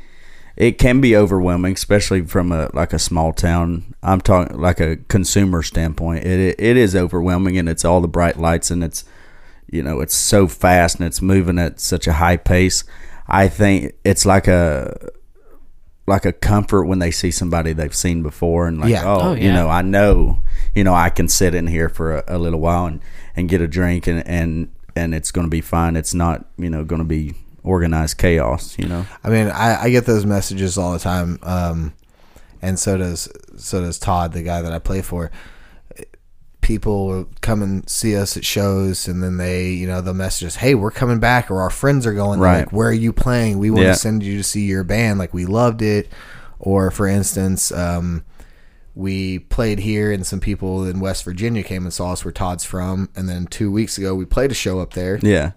it can be overwhelming, especially from a like a small town. I'm talking like a consumer standpoint. It, it it is overwhelming, and it's all the bright lights, and it's you know it's so fast and it's moving at such a high pace. I think it's like a like a comfort when they see somebody they've seen before and like Yeah. oh, Oh, you know I know you know I can sit in here for a, a little while and, and get a drink and and and it's going to be fine. It's not you know going to be organized chaos. You know. I mean I, I get those messages all the time, um, and so does so does Todd, the guy that I play for. People will come and see us at shows, and then they, you know, they'll message us, "Hey, we're coming back," or our friends are going. Right. Like, where are you playing? We want Yeah. to send you to see your band. Like, we loved it. Or, for instance, um, we played here, and some people in West Virginia came and saw us where Todd's from. And then two weeks ago, we played a show up there Yeah.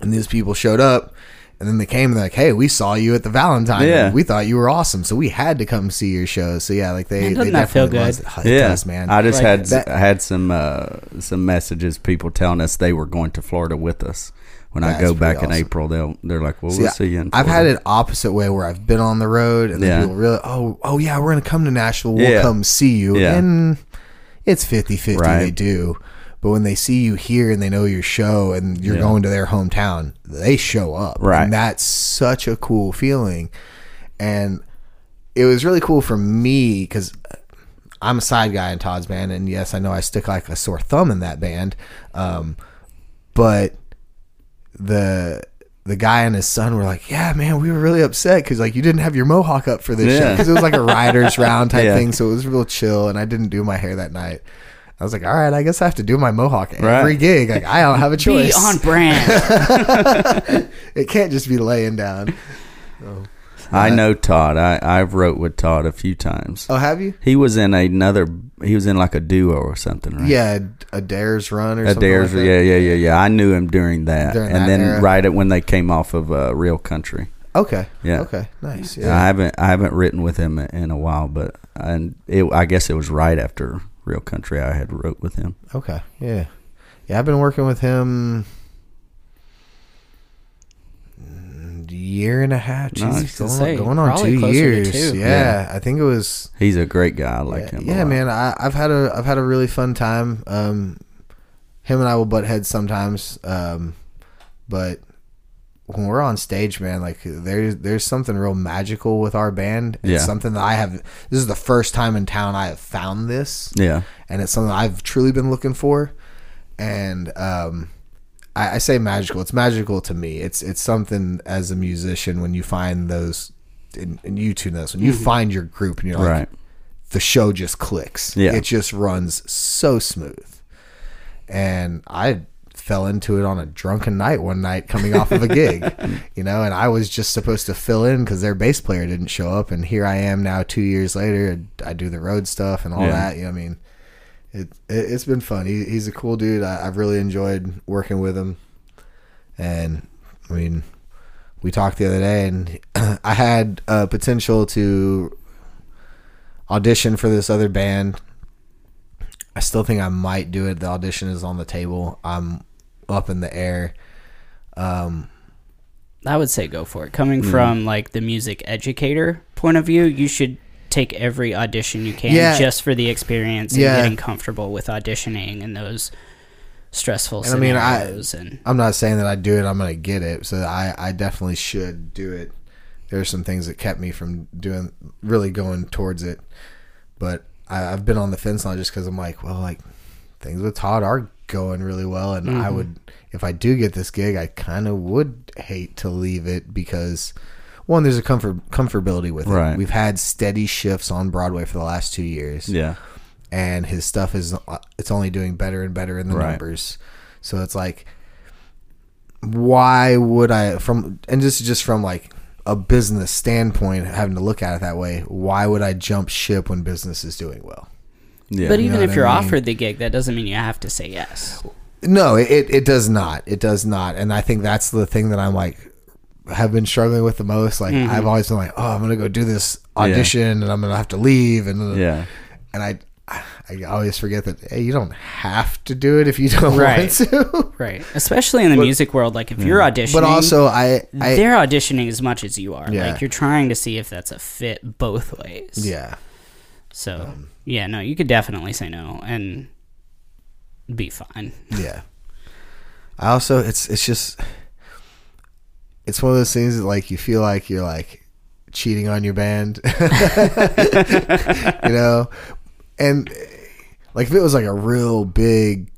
and these people showed up And then they came and they're like, "Hey, we saw you at the Valentine. Yeah. We thought you were awesome, so we had to come see your show." So yeah, like they, Man, they doesn't feel definitely good? loves it. It yeah, does, man. I just Like had that- I had some uh, some messages, people telling us they were going to Florida with us. When I go pretty back in. April, they'll they're like, "Well, See, we'll see you." In I've had Florida." it opposite way where I've been on the road and then Yeah. people really, oh, oh yeah, we're gonna come to Nashville. We'll Yeah. come see you, Yeah. and it's 50-50 Right. They do, but when they see you here and they know your show and you're Yeah. going to their hometown, they show up, Right. And that's such a cool feeling, and it was really cool for me because I'm a side guy in Todd's band, and yes, I know I stick like a sore thumb in that band, um, but the the guy and his son were like, "Yeah, man, we were really upset because like you didn't have your mohawk up for this show because it was like a riders round type Yeah. thing, so it was real chill, and I didn't do my hair that night." I was like, "All right, I guess I have to do my mohawk every Right. gig. Like I don't have a choice. Be choice. on brand. it can't just be laying down." I know Todd. I I've wrote with Todd a few times. Oh, have you? He was in another. He was in like a duo or something, right? Yeah, a Dares run or A something. Dares, like that. yeah, yeah, yeah, yeah. I knew him during that, During and that then era. right at when they came off of uh, Real Country. Okay. Yeah. Okay. Nice. I haven't I haven't written with him in a while, but and it, I guess it was right after Real Country I had wrote with him. Okay. Yeah. Yeah, I've been working with him year and a half. Nice. Jeez, To going, say, going on two years. two. Yeah, Yeah. I think it was. He's a great guy. I like yeah, him. a yeah, lot. man. I, I've had a I've had a really fun time. Um, him and I will butt heads sometimes. Um, but when we're on stage, man, like there's there's something real magical with our band. It's Yeah. something that I have. This is the first time in town I have found this Yeah, and it's something I've truly been looking for. And um, I, I say magical. It's magical to me. It's it's something as a musician when you find those, and, and you two know this, when you find your group and you're like, right. the show just clicks. Yeah. it just runs so smooth. And I fell into it on a drunken night one night coming off of a gig, you know, and I was just supposed to fill in because their bass player didn't show up, and here I am now two years later. I do the road stuff and all Yeah. that. You know, I mean, it, it it's been fun. He, he's a cool dude. I, I've really enjoyed working with him, and I mean, we talked the other day, and I had uh, potential to audition for this other band. I still think I might do it. The audition is on the table. I'm up in the air. Um, I would say go for it. Coming from like the music educator point of view, you should take every audition you can Yeah. just for the experience and Yeah. getting comfortable with auditioning and those stressful And I mean, I- scenarios. and I'm not saying that I do it. I'm gonna get it. So I, I definitely should do it. There's some things that kept me from doing really going towards it, but I, I've been on the fence it just because I'm like, well, like things with Todd are going really well, and I would, if I do get this gig, I kind of would hate to leave it because one, there's a comfort comfortability with it. Right. We've had steady shifts on Broadway for the last two years Yeah, and his stuff is uh, it's only doing better and better in the Right. numbers. So it's like why would I from and this is just from like a business standpoint having to look at it that way, why would I jump ship when business is doing well? Yeah. but you even know if you're I mean? offered the gig, that doesn't mean you have to say yes. No, it, it, does not. It does not. And I think that's the thing that I'm like have been struggling with the most. Like Mm-hmm. I've always been like, oh, I'm gonna go do this audition and I'm gonna have to leave and yeah, and I I always forget that hey, you don't have to do it if you don't Right. want to. Right. Especially in the music world, like if you're auditioning, But also, I, I they're auditioning as much as you are. Yeah. Like you're trying to see if that's a fit both ways. yeah, So Um, yeah, no, you could definitely say no and be fine. yeah. I also, it's it's just, it's one of those things that like you feel like you're like cheating on your band, you know, and like if it was like a real big.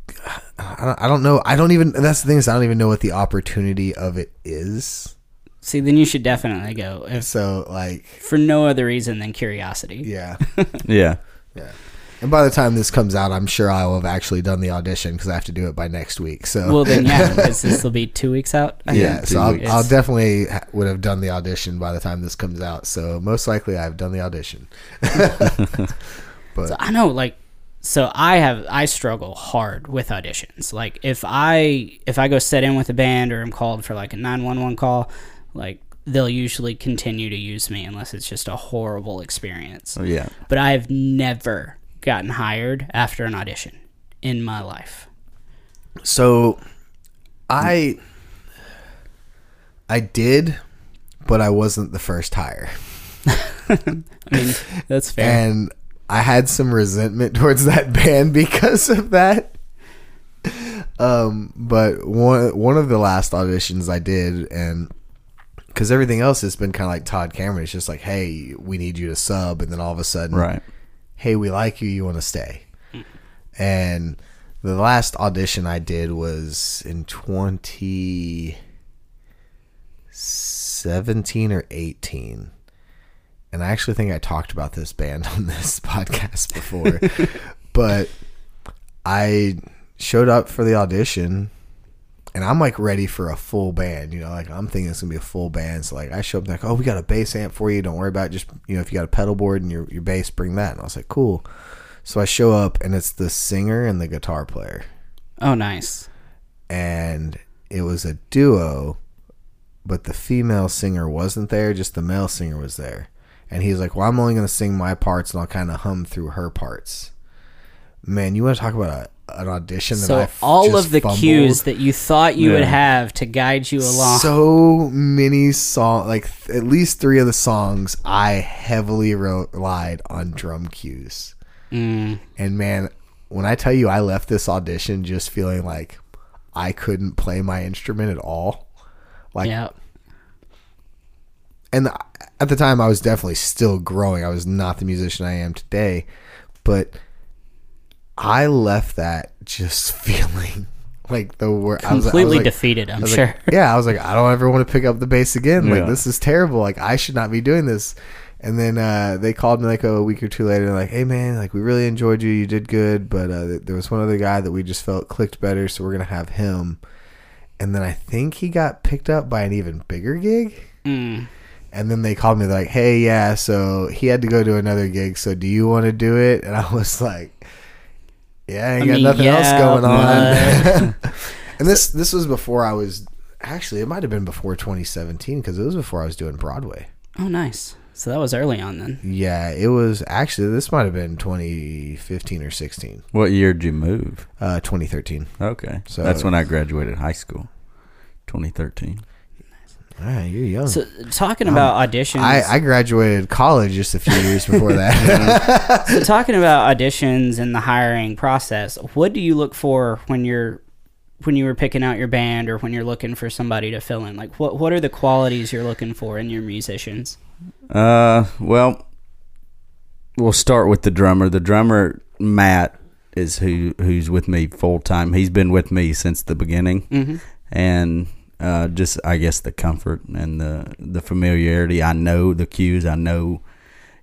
I don't, I don't know. I don't even. That's the thing is, I don't even know what the opportunity of it is. See, then you should definitely go if So, like, for no other reason than curiosity. yeah. yeah. Yeah. And by the time this comes out, I'm sure I will have actually done the audition because I have to do it by next week. So Well, then yeah, because this will be two weeks out. I yeah, think. so I'll, I'll definitely ha- would have done the audition by the time this comes out. So most likely I've done the audition. but So I know, like, so I have I struggle hard with auditions. Like, if I if I go set in with a band or I'm called for like a nine one one call, Like they'll usually continue to use me unless it's just a horrible experience. Oh, yeah. But I've never gotten hired after an audition in my life. So I I did, but I wasn't the first hire. I mean, that's fair. And I had some resentment towards that band because of that. Um, but one one of the last auditions I did, and because everything else has been kind of like Todd Cameron, it's just like, hey, we need you to sub, and then all of a sudden, Right. hey, we like you, you want to stay. And the last audition I did was in 2017 or 18. And I actually think I talked about this band on this podcast before. but I showed up for the audition and I'm like ready for a full band, you know, like I'm thinking it's gonna be a full band. So like I show up like, oh, we got a bass amp for you. Don't worry about it. just you know if you got a pedal board and your your bass, bring that. And I was like, cool. So I show up and it's the singer and the guitar player, oh, nice. and it was a duo, but the female singer wasn't there. Just the male singer was there, and he's like, well, I'm only gonna sing my parts and I'll kind of hum through her parts. Man, you want to talk about a, an audition that So I all of the fumbled? cues that you thought you would have to guide you along. So many song, like th- at least three of the songs, I heavily relied on drum cues. Mm, And man, when I tell you, I left this audition just feeling like I couldn't play my instrument at all. Like, yeah. and at the time, I was definitely still growing. I was not the musician I am today, but I left that just feeling like the word Completely defeated, I'm I was sure. like, yeah, I was like, I don't ever want to pick up the bass again. Like Yeah. this is terrible. Like I should not be doing this. And then uh, they called me like a week or two later, and like, "Hey man, like we really enjoyed you. You did good, but uh, there was one other guy that we just felt clicked better, so we're gonna have him." And then I think he got picked up by an even bigger gig. Mm. And then they called me like, "Hey, yeah, so he had to go to another gig. So do you want to do it?" And I was like, "Yeah, I ain't I got mean, nothing else yeah, going on." and this this was before I was actually it might have been before 2017 because it was before I was doing Broadway. Oh, nice. So that was early on then. Yeah, it was actually this might have been 2015 or 16, What year did you move? uh, 2013. Okay. So- That's when I graduated high school. 2013. All right, you're young. So talking about auditions, I, I graduated college just a few years before that. so talking about auditions and the hiring process, what do you look for when you're when you were picking out your band or when you're looking for somebody to fill in? Like what what are the qualities you're looking for in your musicians? Uh, well, we'll start with the drummer. The drummer Matt is who who's with me full time. He's been with me since the beginning, Mm-hmm. and uh, just I guess the comfort and the the familiarity. I know the cues. I know,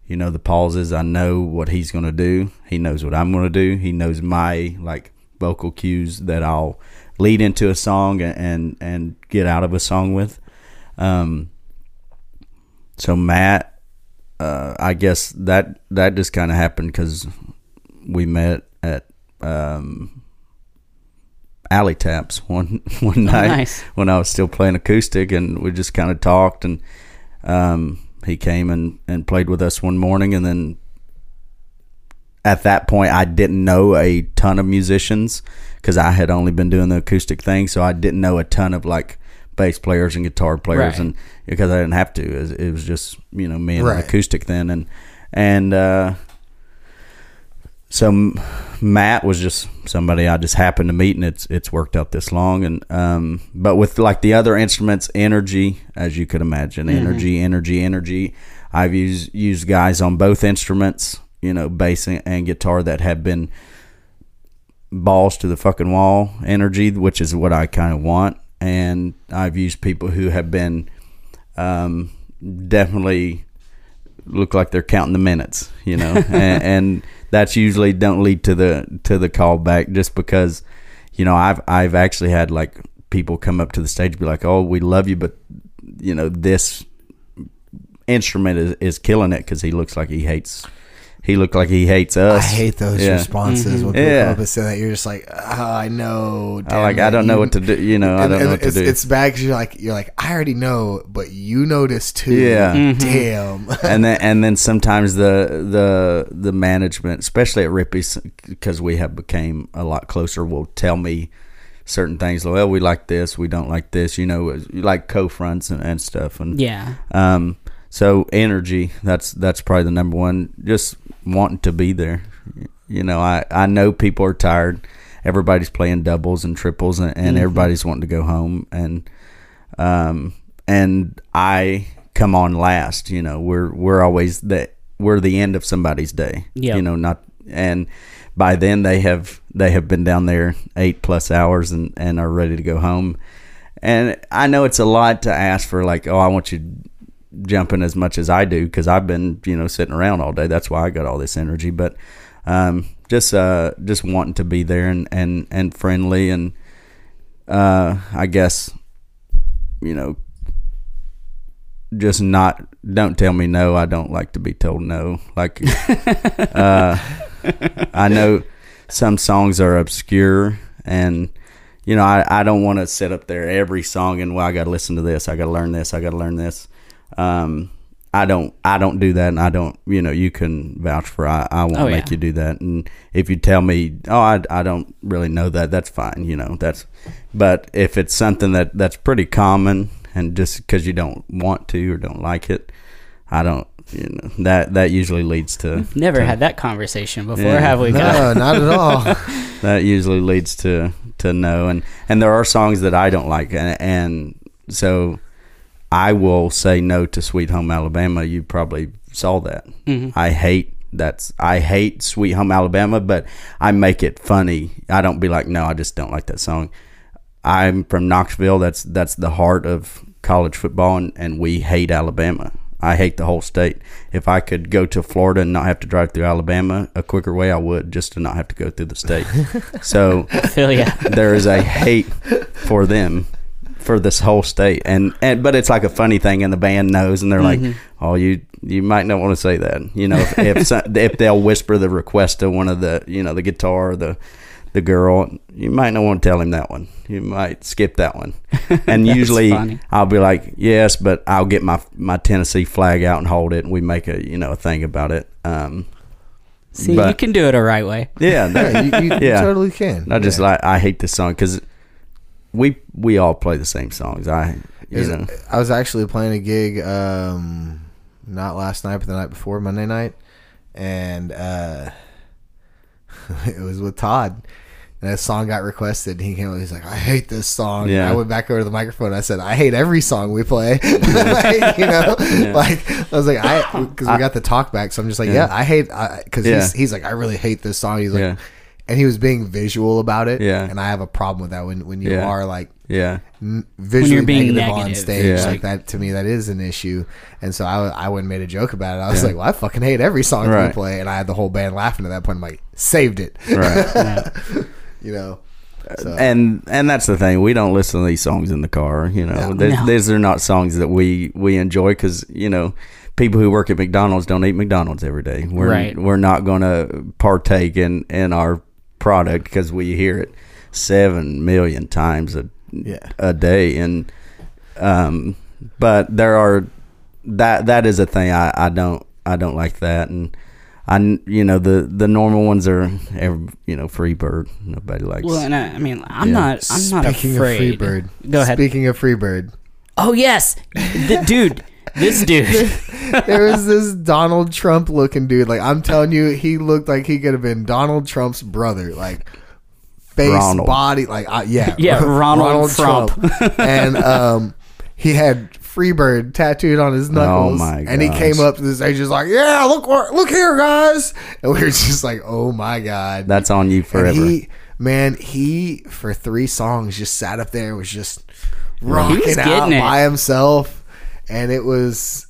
you know, the pauses. I know what he's going to do. He knows what I'm going to do. He knows my like vocal cues that I'll lead into a song and and, and get out of a song with. Um, so Matt, uh, I guess that that just kind of happened because we met at um, Alley Taps one one night nice. when I was still playing acoustic, and we just kind of talked. And um, he came and, and played with us one morning, and then at that point, I didn't know a ton of musicians because I had only been doing the acoustic thing, so I didn't know a ton of like bass players and guitar players, Right. and because I didn't have to, it was, it was just you know me and Right. the acoustic then, and and uh, so Matt was just somebody I just happened to meet, and it's it's worked out this long. And um, but with like the other instruments, energy, as you could imagine, energy, energy, energy. I've used used guys on both instruments, you know, bass and, and guitar that have been balls to the fucking wall energy, which is what I kind of want. And I've used people who have been um, definitely look like they're counting the minutes, you know, and, and that's usually don't lead to the to the callback just because, you know, I've I've actually had like people come up to the stage be like, "Oh, we love you, but you know this instrument is, is killing it because he looks like he hates he looked like he hates us. I hate those Yeah. responses when people Yeah. come up and say that. You're just like, oh, I know. I like I don't know what to do. You know, I don't know what to it's, do. It's bad because you're like, you're like, I already know, but you notice too. Yeah. Mhm. Damn. and then and then sometimes the the the management, especially at Rippy's, because we have became a lot closer, will tell me certain things. Well, we like this, we don't like this. You know, like co-fronts and, and stuff. And Yeah. um, so energy. That's that's probably the number one. Just wanting to be there. You know, I I know people are tired. Everybody's playing doubles and triples, and, and everybody's wanting to go home. And um, and I come on last. You know, we're we're always the we're the end of somebody's day. Yep. You know, not and by then they have they have been down there eight plus hours and and are ready to go home. And I know it's a lot to ask for. Like, oh, I want you jumping as much as I do because I've been you know sitting around all day. That's why I got all this energy. But um, just uh, just wanting to be there and and and friendly and uh, I guess you know just not don't tell me no. I don't like to be told no. Like uh, I know some songs are obscure and you know I, I don't want to sit up there every song and well I got to listen to this. I got to learn this. I got to learn this. Um, I don't I don't do that and I don't you know you can vouch for I, I won't Oh, make you do that and if you tell me oh I, I don't really know that that's fine you know that's but if it's something that that's pretty common and just because you don't want to or don't like it I don't you know that that usually leads to Never to- had that conversation before, Yeah. have we? no, not at all. that usually leads to to no and and there are songs that I don't like and, and so I will say no to Sweet Home Alabama you probably saw that Mhm. I hate that's I hate Sweet Home Alabama but I make it funny I don't be like no I just don't like that song I'm from Knoxville that's that's the heart of college football and, and we hate Alabama I hate the whole state. If I could go to Florida and not have to drive through Alabama a quicker way, I would just to not have to go through the state. so yeah. there is a hate for them for this whole state and, and but it's like a funny thing and the band knows and they're like oh you you might not want to say that you know if if, some, if they'll whisper the request to one of the you know the guitar or the the girl you might not want to tell him that one you might skip that one and usually funny. I'll be like yes but I'll get my my Tennessee flag out and hold it and we make a you know a thing about it um See, But- you can do it a right way. yeah that- you, you, you Yeah. totally can. I just Yeah. like I hate this song because we we all play the same songs. I you Is- know I was actually playing a gig, um, not last night, but the night before, Monday night, and uh, it was with Todd. And a song got requested. And he came. up, He's like, "I hate this song." Yeah. I went back over to the microphone. And I said, "I hate every song we play." like, you know, like I was like, "I," because we got the talk back. So I'm just like, Yeah. "Yeah, I hate." I because Yeah. he's, he's like, "I really hate this song." He's like, Yeah. And he was being visual about it. Yeah. and I have a problem with that when when you Yeah. are like yeah n- visually you're being negative, on negative. stage Yeah. like that to me that is an issue and so I, I went and made a joke about it I was Yeah. like well I fucking hate every song we Right. play and I had the whole band laughing at that point I'm like saved it right. Yeah. you know so, and and that's the thing. We don't listen to these songs in the car. You know, No. These- No. these are not songs that we we enjoy because you know people who work at McDonald's don't eat McDonald's every day. We're Right. we're not going to partake in in our product because we hear it seven million times a Yeah. a day and um but there are that that is a thing I I don't I don't like that and I you know the the normal ones are ev- you know free bird nobody likes Well, and I, I mean, I'm Yeah. not. I'm not speaking afraid. of Freebird Go ahead. speaking of Freebird Oh yes, the, dude. This dude. there was this Donald Trump looking dude. Like I'm telling you he looked like he could have been Donald Trump's brother. Like face Ronald. body like uh, yeah. Yeah, Ronald Trump. and um he had Freebird tattooed on his knuckles. Oh, my and he came up to the stage just like yeah look look here guys. And we were just like oh my god. That's on you forever he man he for three songs just sat up there and was just rocking out by himself and it was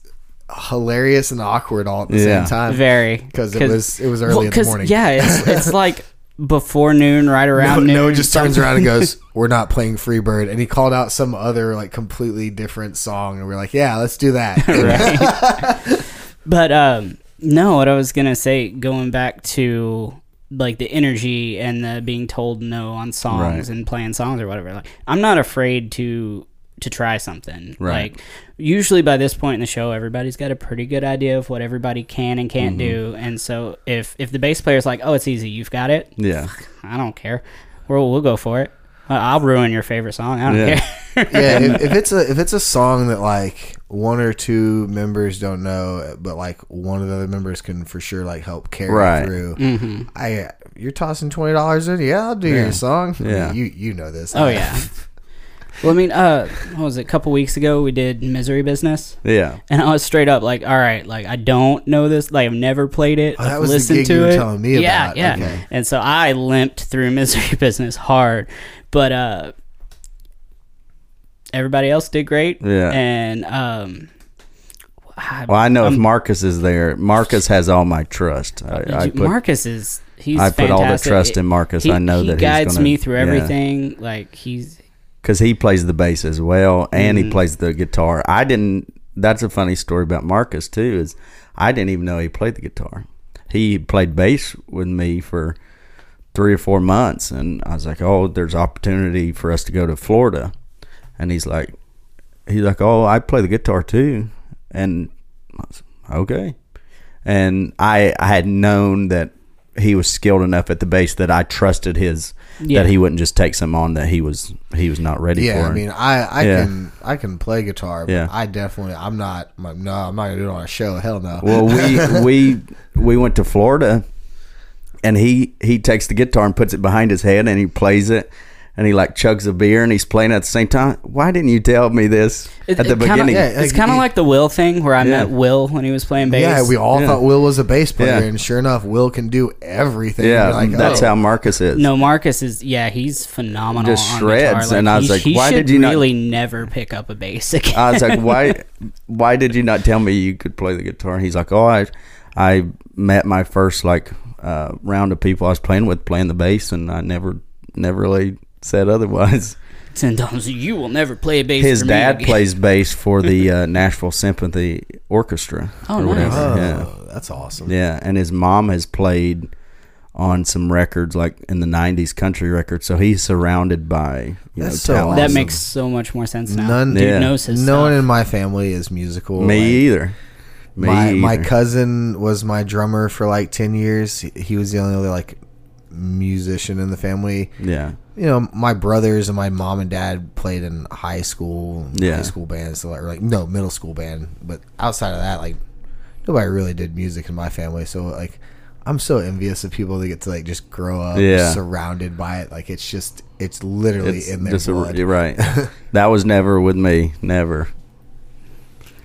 hilarious and awkward all at the Yeah. same time Very because it was it was early well, in the 'cause, morning Yeah, it's, it's like before noon, right no, around noon. no, just turns around and goes, "We're not playing Freebird," and he called out some other like completely different song, and we are like, "Yeah, let's do that." but um, No, what I was gonna say, going back to like the energy and the being told no on songs Right. and playing songs or whatever. Like, I'm not afraid to to try something. Right. Like, usually by this point in the show, everybody's got a pretty good idea of what everybody can and can't do. And so, if if the bass player's like, "Oh, it's easy, you've got it," Yeah. I don't care. We'll we'll go for it. I'll ruin your favorite song. I don't Yeah. care. yeah, if, if it's a if it's a song that like one or two members don't know, but like one of the other members can for sure like help carry Right. through. hmm I you're tossing twenty dollars in, yeah, I'll do your song. Yeah. you you know this. Oh yeah. well, I mean, uh, what was it? A couple weeks ago, we did "Misery Business." Yeah. And I was straight up like, all right, like I don't know this, like I've never played it. Oh, that I've was the listened gig to you were it. telling me yeah, about. yeah. Okay. And so I limped through misery business hard, but uh, everybody else did great. Yeah. And um, I, Well, I know if I'm- Marcus is there, Marcus has all my trust. I, I put Marcus is he's I put all the trust in Marcus. He, I know he that guides he's gonna, me through yeah. everything. Like he's because he plays the bass as well and Mm-hmm. he plays the guitar. I didn't. That's a funny story about Marcus too. Is I didn't even know he played the guitar. He played bass with me for three or four months, and I was like, "Oh, there's opportunity for us to go to Florida," and he's like, "He's like, oh, I play the guitar too," and I was, okay, and I I had known that he was skilled enough at the bass that I trusted his Yeah. that he wouldn't just take some on that he was he was not ready Yeah, for. I mean, I I Yeah. can I can play guitar, but Yeah. I definitely I'm not like no I'm not gonna do it on a show. Hell no. well, we we we went to Florida, and he he takes the guitar and puts it behind his head and he plays it. And he like chugs a beer and he's playing at the same time. Why didn't you tell me this It- at the it kinda- beginning? Yeah, it's kind of like the Will thing where I Yeah. met Will when he was playing bass. yeah, we all Yeah. thought Will was a bass player, Yeah. and sure enough, Will can do everything. Yeah, like, that's oh. how Marcus is. No, Marcus is yeah, he's phenomenal. Just on shreds, guitar. and I was he, like, he why did you not- really never pick up a bass again? I was like, why, why did you not tell me you could play the guitar? And he's like, oh, I, I met my first like uh, round of people I was playing with playing the bass, and I never, never really said otherwise. Ten times you will never play a bass. His for me dad again. plays bass for the uh, Nashville Symphony Orchestra. Oh, or nice. Oh, Yeah, that's awesome. yeah, and his mom has played on some records like in the '90s country records, so he's surrounded by you That's know so talent. That makes so much more sense now. None- Dude Yeah. knows his no one in my family is musical. Me like, either. Me my my cousin was my drummer for like ten years. He, he was the only other like musician in the family. yeah, You know, my brothers and my mom and dad played in high school, Yeah. high school bands, so like, or like no middle school band. But outside of that, like nobody really did music in my family. So like, I'm so envious of people that get to like just grow up Yeah. surrounded by it. Like it's just it's literally it's in their just a- blood. you're right. that was never with me, never.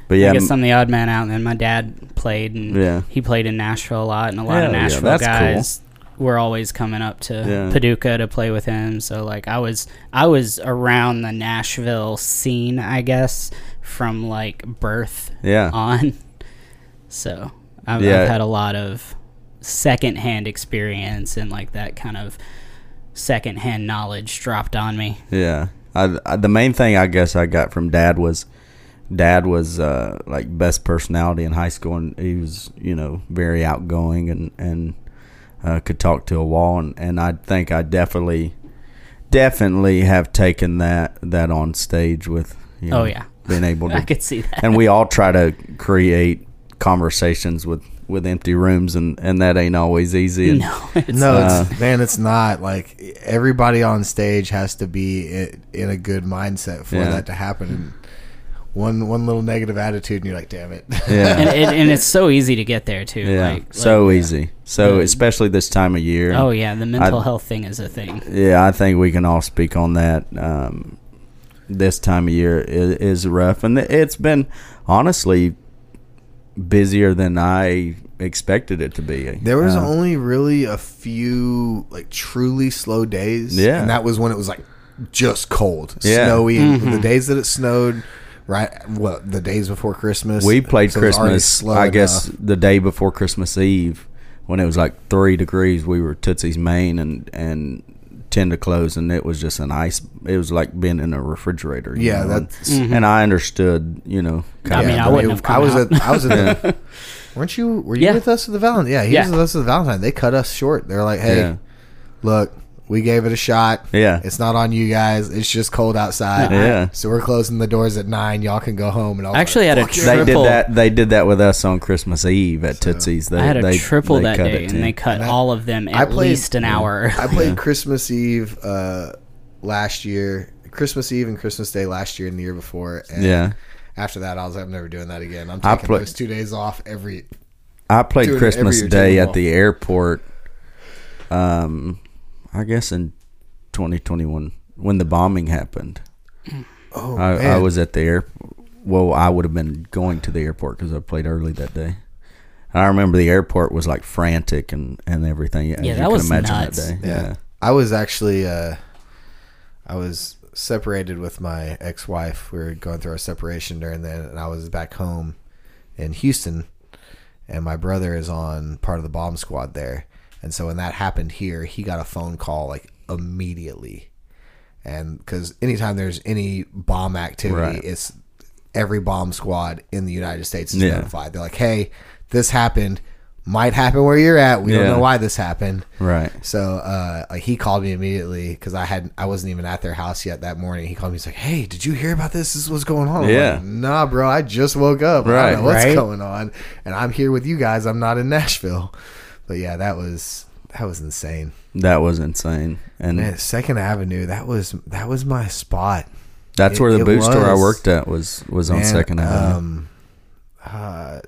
But yeah, I guess m- I'm the odd man out, and then my dad played, and Yeah. he played in Nashville a lot, and a lot Hell of yeah, Nashville that's cool. Were always coming up to Yeah. Paducah to play with him. So like I was, I was around the Nashville scene, I guess, from like birth yeah, on. So I've, Yeah. I've had a lot of secondhand experience and like that kind of secondhand knowledge dropped on me. yeah. I, I, the main thing I guess I got from dad was, dad was uh, like best personality in high school, and he was you know very outgoing and and uh, could talk to a wall, and, and I think I definitely, definitely have taken that that on stage with. You know, Oh, yeah. being able to I could see that. and we all try to create conversations with with empty rooms and and that ain't always easy and no, it's No, Uh, it's, man, it's not. Like everybody on stage has to be i- in a good mindset for Yeah. that to happen. And one one little negative attitude, and you're like, "Damn it!" yeah and, and, and it's so easy to get there too. yeah Like, so like- easy so Yeah. especially this time of year Oh yeah, the mental I- health thing is a thing. yeah i think we can all speak on that um this time of year is, is rough and it's been honestly busier than i expected it to be There was Uh, only really a few like truly slow days. Yeah. and that was when it was like just cold, Yeah. snowy. Mm-hmm. The days that it snowed, right? What the days before Christmas? We played so it was already Christmas, slow I guess, enough. the day before Christmas Eve, when it was like three degrees. We were Tootsie's main and and ten to close, and it was just an ice. It was like being in a refrigerator. you Yeah, know, and- that's- Mm-hmm. And I understood, you know. I mean, I wouldn't it- have come I was out. at I was at the, Weren't you? Were you Yeah. with us at the Valentine? Yeah, he Yeah. was with us at the Valentine. They cut us short. They're like, "Hey, Yeah. look, we gave it a shot. Yeah. it's not on you guys. It's just cold outside. Yeah. so we're closing the doors at nine. Y'all can go home." And I was I actually like, had a "Fuck yeah." They did that. They did that with us on Christmas Eve at Tootsie's. They, I had a they, triple they that cut day, it and they cut And I- all of them I at played- least an hour. I played Christmas Eve uh, last year, Christmas Eve and Christmas Day last year and the year before. And Yeah. After that, I was like, I'm never doing that again. I'm I taking play- those two days off every. I played Christmas Day at the airport. Um, I guess in 2021 when the bombing happened. Oh, I, I was at the air. Well, I would have been going to the airport because I played early that day. I remember the airport was like frantic and, and everything. as Yeah, you that can was imagine nuts. That day. Yeah. Yeah. I was actually uh I was separated with my ex-wife. We were going through our separation during then and I was back home in Houston and my brother is on part of the bomb squad there. And so when that happened here, he got a phone call like immediately. And cuz anytime there's any bomb activity, Right. it's every bomb squad in the United States is Yeah. notified. They're like, "Hey, this happened. Might happen where you're at. We don't know why this happened." Right. So uh, like he called me immediately because I had I wasn't even at their house yet that morning. He called me. He's like, "Hey, did you hear about this? This is what's going on." I'm Yeah. like, nah, bro. I just woke up. I Right. don't know what's Right. going on, and I'm here with you guys. I'm not in Nashville. But yeah, that was that was insane. That was insane. And Man, Second Avenue. That was that was my spot. that's it- where the it boot store I worked at was was on Man, Second Avenue. Um, uh,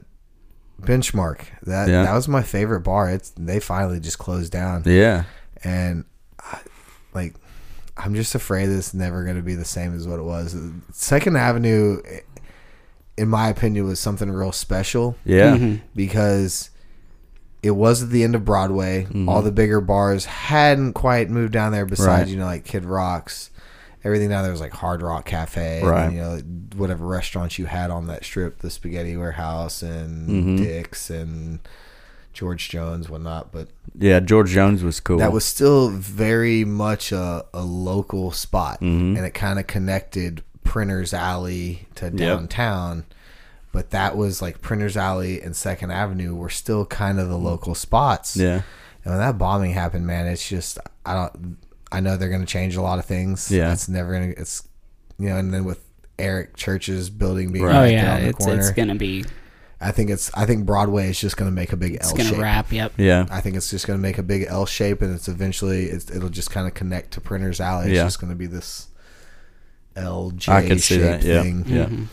benchmark. That Yeah. that was my favorite bar. It's they finally just closed down. yeah. and I, like I'm just afraid that it's never going to be the same as what it was. Second Avenue, in my opinion, was something real special Yeah. Mhm. because it was at the end of Broadway. Mm-hmm. All the bigger bars hadn't quite moved down there. Besides, Right. you know, like Kid Rock's, everything down there was like Hard Rock Cafe, Right. And, you know, whatever restaurants you had on that strip, the Spaghetti Warehouse and Mhm. Dick's and George Jones, whatnot. But Yeah. George Jones was cool. that was still very much a, a local spot Mhm. and it kind of connected printers alley to downtown but that was like printers alley and second avenue were still kind of the local spots yeah. and when that bombing happened man it's just i don't i know they're going to change a lot of things Yeah. it's never going to it's you know and then with eric church's building being Right. Oh right, there yeah, on the it's corner it's gonna be i think it's i think broadway is just going to make a big it's l gonna shape wrap. Yep. Yeah. I think it's just going to make a big L shape, and it's eventually it's, it'll just kind of connect to Printer's Alley. It's Yeah. just going to be this L J I can see shaped that. Yeah. thing. Yeah. Mhm.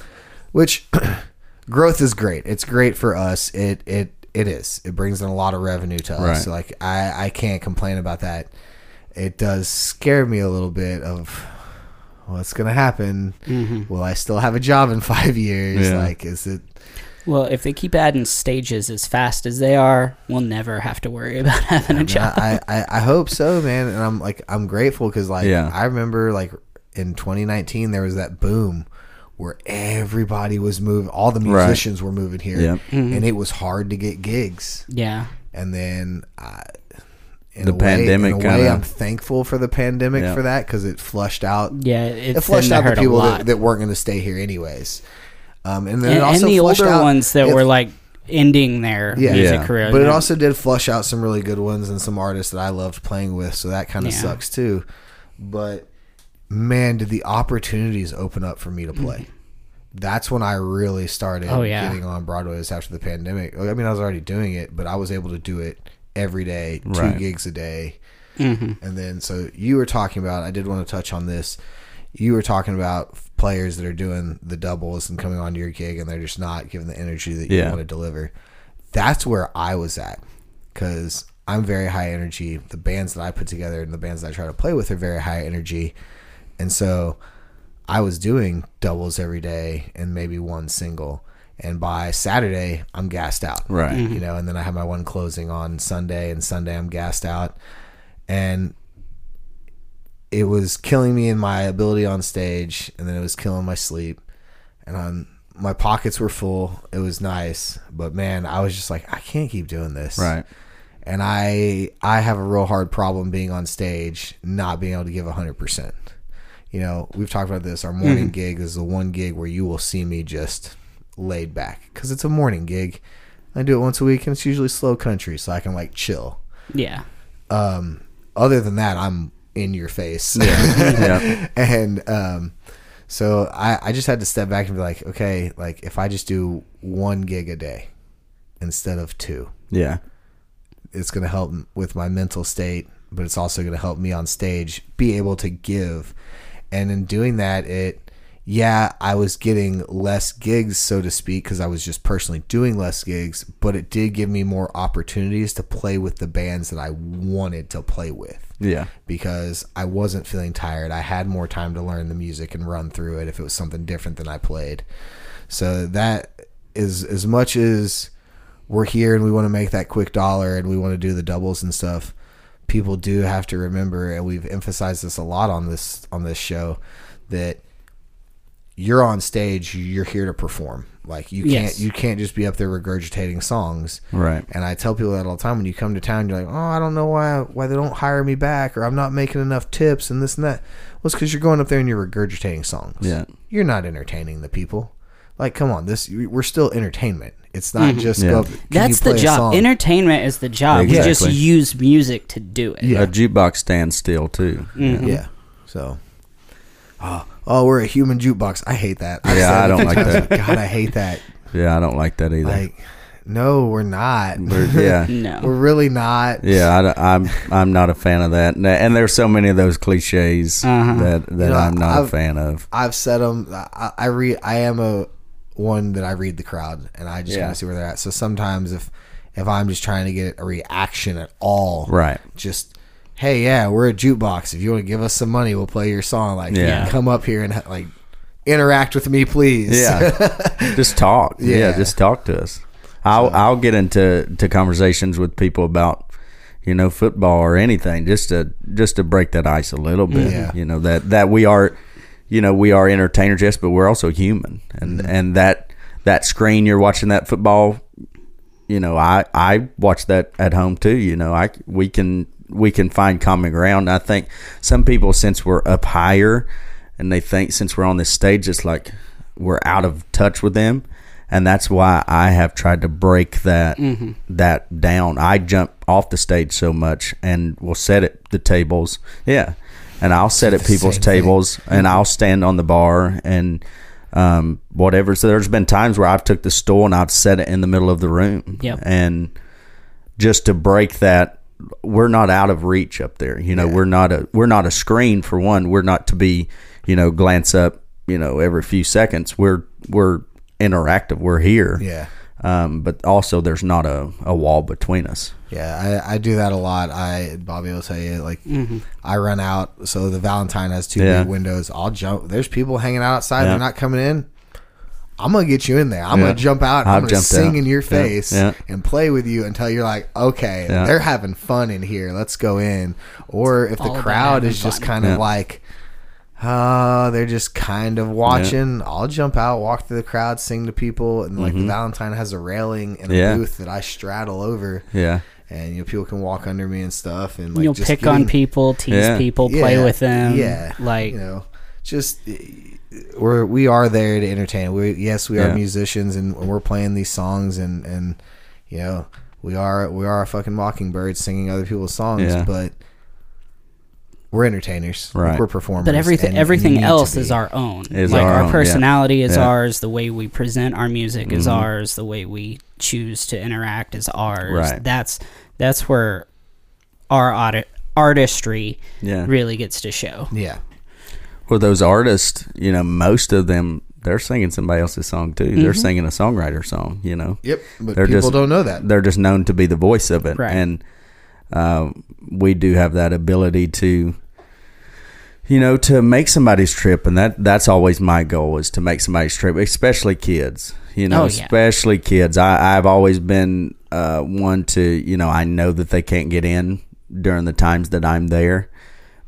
Which growth is great. It's great for us. It it it is. It brings in a lot of revenue to us. Right. So like I I can't complain about that. It does scare me a little bit of what's going to happen. Mhm. Will I still have a job in five years? Yeah. Like, is it? Well, if they keep adding stages as fast as they are, we'll never have to worry about having a job. I, I, I hope so, man. And I'm like, I'm grateful because like Yeah. I remember like in 2019 there was that boom where everybody was moving, all the Right. musicians were moving here, Yep. and it was hard to get gigs. yeah. And then I, in The a way, pandemic in a kinda- way, I'm thankful for the pandemic Yeah. for that because it flushed out. Yeah, it's It flushed out the people that, that weren't going to stay here anyways. Um, and then and, it and also the flushed older out- ones that it- were like ending their Yeah. music Yeah. career. But it also did flush out some really good ones and some artists that I loved playing with, so that kind of Yeah. sucks too. But man, did the opportunities open up for me to play. That's when I really started Oh, yeah. getting on Broadway was after the pandemic. I mean, I was already doing it, but I was able to do it every day, two Right. gigs a day. Mhm. And then, so you were talking about, I did want to touch on this. You were talking about players that are doing the doubles and coming onto your gig and they're just not giving the energy that you Yeah. want to deliver. That's where I was at because I'm very high energy. The bands that I put together and the bands that I try to play with are very high energy. And so I was doing doubles every day and maybe one single. And by Saturday, I'm gassed out Right. you mm-hmm. know, and then I have my one closing on Sunday, and Sunday I'm gassed out, and it was killing me in my ability on stage, and then it was killing my sleep, and on my pockets were full. It was nice, but man, I was just like, I can't keep doing this, Right. and I I have a real hard problem being on stage, not being able to give hundred percent. You know, we've talked about this. Our morning gig is the one gig where you will see me just laid back because it's a morning gig. I do it once a week, and it's usually slow country, so I can like chill. Yeah. Um, other than that, I'm in your face. Yeah. and um, so I, I just had to step back and be like, okay, like if I just do one gig a day instead of two, Yeah. it's going to help with my mental state, but it's also going to help me on stage be able to give. And in doing that, it, yeah, I was getting less gigs, so to speak, because I was just personally doing less gigs, but it did give me more opportunities to play with the bands that I wanted to play with Yeah. because I wasn't feeling tired. I had more time to learn the music and run through it if it was something different than I played. So that is as much as we're here and we want to make that quick dollar and we want to do the doubles and stuff. People do have to remember, and we've emphasized this a lot on this on this show, that you're on stage, you're here to perform. Like you can't Yes. you can't just be up there regurgitating songs. Right. And I tell people that all the time when you come to town, you're like, oh, I don't know why why they don't hire me back, or I'm not making enough tips, and this and that. Well, it's because you're going up there and you're regurgitating songs. Yeah. you're not entertaining the people. Like, come on, this we're still entertainment. It's not just Yeah. go. "Can you Mm-hmm. That's the play a job. song?" Entertainment is the job. We just use music to do it. Yeah. A jukebox stands still too. Mm-hmm. Yeah. So, oh, oh, we're a human jukebox. I hate that. I've Yeah, I don't like that. God, I hate that. Yeah, I don't like that either. Like, no, we're not. We're- yeah. No. we're really not. Yeah, I, am I'm not a fan of that, and, and there's so many of those cliches Uh-huh. that that You know, I'm not a I've- fan of. I've said them. I, I read. I am a one that I read the crowd, and I just Yeah. kind of see where they're at. So sometimes if if I'm just trying to get a reaction at all, Right. Just hey, yeah, we're a jukebox. If you want to give us some money, we'll play your song. Like, Yeah. come up here and like interact with me, please. Yeah, just talk. Yeah. Yeah. just talk to us. I'll I'll get into to conversations with people about you know football or anything just to just to break that ice a little bit. Yeah. You know that that we are you know we are entertainers, yes, but we're also human, and Mm-hmm. and that that screen you're watching that football. You know, I I watch that at home too. You know, I we can we can find common ground. I think some people since we're up higher and they think since we're on this stage it's like we're out of touch with them and that's why I have tried to break that that down. I jump off the stage so much and will set at the tables. Yeah. And I'll sit at people's same thing. tables and I'll stand on the bar and um, whatever. So there's been times where I've took the stool and I've set it in the middle of the room. Yep. And just to break that we're not out of reach up there. You know, Yeah. we're not a we're not a screen for one. We're not to be, you know, glance up, you know, every few seconds. We're we're interactive. We're here. yeah. Um, but also there's not a, a wall between us. Yeah, I, I do that a lot. I Bobby will tell you like I run out. So the Valentine has two Yeah. big windows. I'll jump. There's people hanging out outside. Yeah. They're not coming in. I'm gonna get you in there. I'm Yeah. gonna jump out. and I've I'm gonna sing out. in your face yeah. and play with you until you're like, okay, Yeah. they're having fun in here. Let's go in. Or if the all about crowd is just fun. kind of Yeah. like, uh, they're just kind of watching. I'll jump out, walk through the crowd, sing to people, and like the Valentine has a railing and a Mm-hmm. Yeah. booth that I straddle over Yeah. and you know people can walk under me and stuff and like You'll just pick on people, tease Yeah. people, play Yeah, with them. yeah Like, you know just we're we are there to entertain we yes we are musicians and we're playing these songs and and you know we are we are a fucking mockingbird singing other people's songs Yeah. but we're entertainers Like, Right. we're performers but everything and everything need else is our own. Is like our our, own, yeah. personality is Yeah. Mm-hmm. ours. The way we present our music is ours. The way we choose to interact is ours. Right. That's that's where our audit, artistry Yeah. really gets to show. yeah Well, those artists, you know, most of them they're singing somebody else's song too. They're singing a songwriter song. You know. yep but They're people just- don't know that they're just known to be the voice of it, Right. and uh, we do have that ability to, you know, to make somebody's trip, and that that's always my goal is to make somebody's trip, especially kids. You know, Oh, yeah. especially kids. I, I've always been uh, one to, you know, I know that they can't get in during the times that I'm there,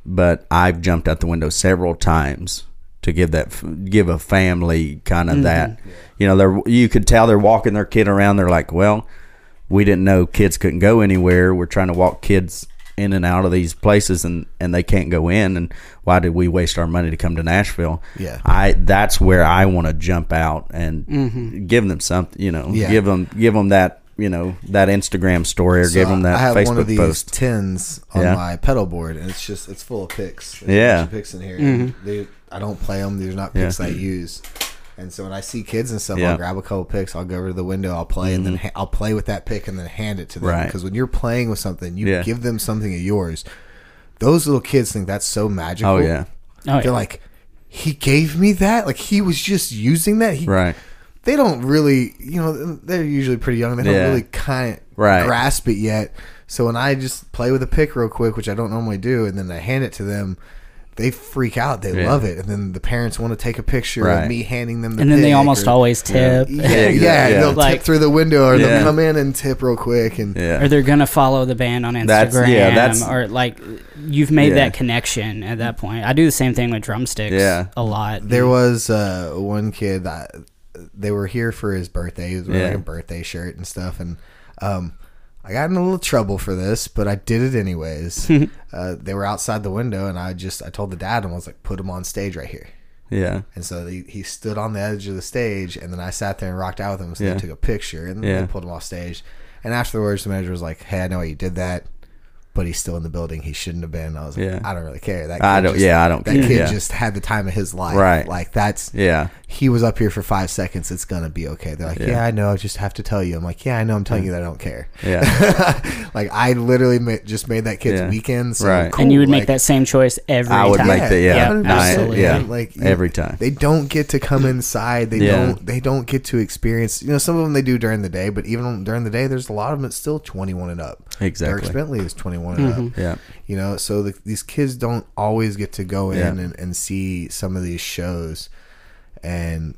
but I've jumped out the window several times to give that give a family kind of that you know they're you could tell they're walking their kid around they're like well we didn't know kids couldn't go anywhere we're trying to walk kids in and out of these places and and they can't go in and why did we waste our money to come to Nashville Yeah. I that's where I want to jump out and mm-hmm. give them something you know Yeah. give them give them that you know that Instagram story or So gave them that I have Facebook one of these post. tins on Yeah. my pedal board, and it's just it's full of picks. There's Yeah. a bunch of picks in here. and They, I don't play them. These are not picks Yeah. I use. And so when I see kids and stuff, Yeah. Mm-hmm. I'll grab a couple picks. I'll go over to the window. I'll play, and then ha- I'll play with that pick, and then hand it to them. Right. Because when you're playing with something, you Yeah. give them something of yours. Those little kids think that's so magical. Oh yeah, Oh, They're yeah. like, he gave me that. Like he was just using that. He, right. they don't really, you know, they're usually pretty young. They don't Yeah. really kind of Right. grasp it yet. So when I just play with a pick real quick, which I don't normally do, and then I hand it to them, they freak out. They Yeah. love it, and then the parents want to take a picture Right. of me handing them the and then they almost or- always tip. Yeah, yeah, exactly, yeah. they'll Like- tip through the window, or Yeah. they'll come in and tip real quick, and Yeah. Or they're gonna follow the band on Instagram, That's- yeah, that's- or like you've made Yeah. that connection at that point. I do the same thing with drumsticks. Yeah. a lot. There was uh, one kid that they were here for his birthday. He was wearing Yeah. a birthday shirt and stuff, and um, I got in a little trouble for this, but I did it anyways. uh, they were outside the window, and I just I told the dad and I was like, "Put him on stage right here." Yeah. And so he, he stood on the edge of the stage, and then I sat there and rocked out with him. So Yeah. they took a picture, and then Yeah. they pulled him off stage. And afterwards, the manager was like, "Hey, I know why you did that." But he's still in the building. He shouldn't have been. I was like, Yeah. I don't really care. That I kid don't- Just, yeah, I don't That care. kid Yeah. just had the time of his life. Right. Like that's Yeah. he was up here for five seconds. It's gonna be okay. They're like, Yeah. yeah, I know. I just have to tell you. I'm like, yeah, I know. I'm telling you that I don't care. Yeah. like I literally ma- just made that kid's Yeah. weekend. So Right. cool. and you would make that same choice every I would time. make the- yeah. 100%, I- absolutely. yeah. Like you- Every time. they don't get to come inside. They Yeah. don't. They don't get to experience. You know, some of them they do during the day, but even during the day, there's a lot of them that's still 21 and up. Exactly. Dierks Bentley is 21 and up. Mm-hmm. Yeah. You know, so the, these kids don't always get to go in Yeah. and, and see some of these shows, and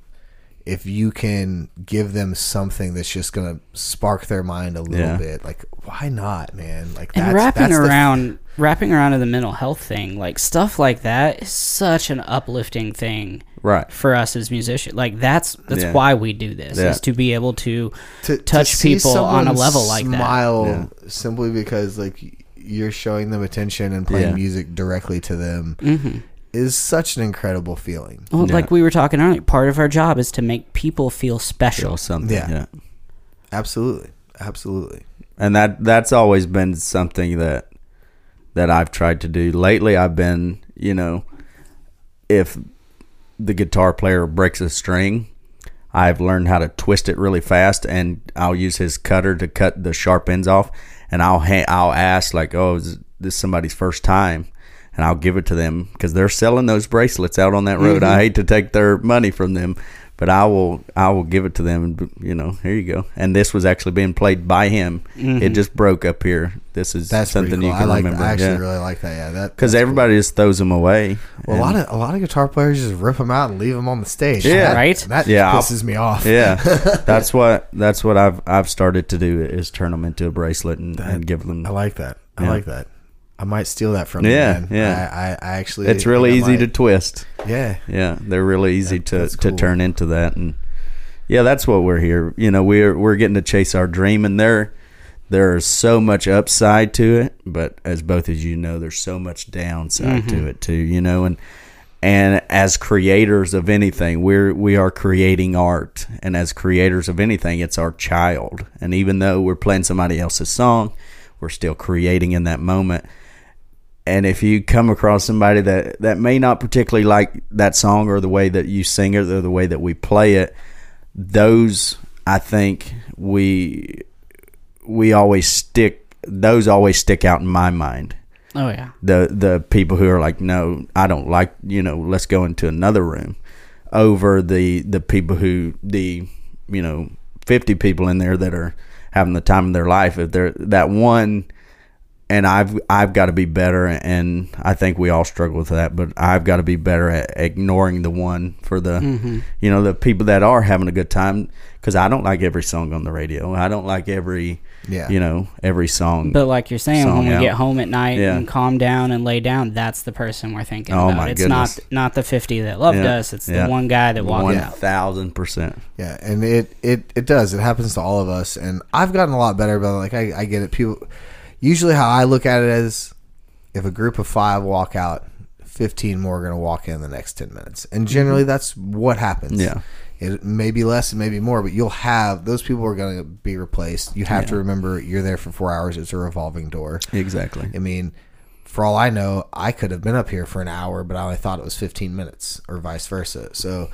if you can give them something that's just gonna spark their mind a little Yeah. bit, like why not, man? Like And that's, wrapping that's the- around, wrapping around to the mental health thing, like stuff like that, is such an uplifting thing Right. for us as musicians. Like that's that's Yeah. why we do this Yeah. is to be able to to touch see people on a level like that. smile Yeah. simply because like you're showing them attention and playing Yeah. music directly to them Mhm. is such an incredible feeling. Well, Yeah. like we were talking earlier, part of our job is to make people feel special. Feel something. Yeah. yeah. Absolutely, absolutely. and that that's always been something that that I've tried to do. Lately, I've been, you know, if the guitar player breaks a string, I've learned how to twist it really fast, and I'll use his cutter to cut the sharp ends off, and I'll ha- I'll ask like, "Oh, is this somebody's first time?" And I'll give it to them because they're selling those bracelets out on that road. I mm-hmm. hate to take their money from them, but I will I will give it to them. And you know, here you go. And this was actually being played by him. Mm-hmm. It just broke up here. This is That's something cool. you can I like. remember. I actually yeah. really like that. Yeah, that Because that's everybody just throws them away. Well, a lot of a lot of guitar players just rip them out and leave them on the stage. Yeah. That- Right? That Yeah, I'll- pisses me off. yeah, that's what that's what I've I've started to do is turn them into a bracelet and, and give them. I like that. I Yeah. like that. I might steal that from Yeah, you. Man. yeah. I, I, I actually. It's really I easy might. to twist. Yeah. Yeah, they're really easy That- to that's to turn into that, and yeah, that's what we're here. You know, we're we're getting to chase our dream, and there there's so much upside to it, but as both as you know, there's so much downside to mm-hmm. it too. You know, and and as creators of anything, we're we are creating art, and as creators of anything, it's our child. And even though we're playing somebody else's song, we're still creating in that moment and if you come across somebody that that may not particularly like that song or the way that you sing it or the way that we play it those i think we we always stick those always stick out in my mind Oh yeah. the the people who are like no i don't like you know let's go into another room over the the people who the you know 50 people in there that are having the time of their life if they're that one and I've I've got to be better and I think we all struggle with that but I've got to be better at ignoring the one for the mm-hmm. you know the people that are having a good time cuz I don't like every song on the radio I don't like every Yeah. you know every song But like you're saying, when we out. get home at night Yeah. and calm down and lay down, that's the person we're thinking Oh, about. my it's goodness. not not the fifty that loved Yeah. us. It's the one guy that walked one out. thousand percent Yeah, and it, it it does. It happens to all of us, and I've gotten a lot better But. Like I, I get it. People usually how I look at it is if a group of five walk out, fifteen more are going to walk in the next ten minutes, and generally that's what happens. Yeah. It may be less, it may be more, but you'll have those people are going to be replaced. You have to remember you're there for four hours. It's a revolving door. Exactly. I mean, for all I know, I could have been up here for an hour, but I only thought it was 15 minutes, or vice versa. So,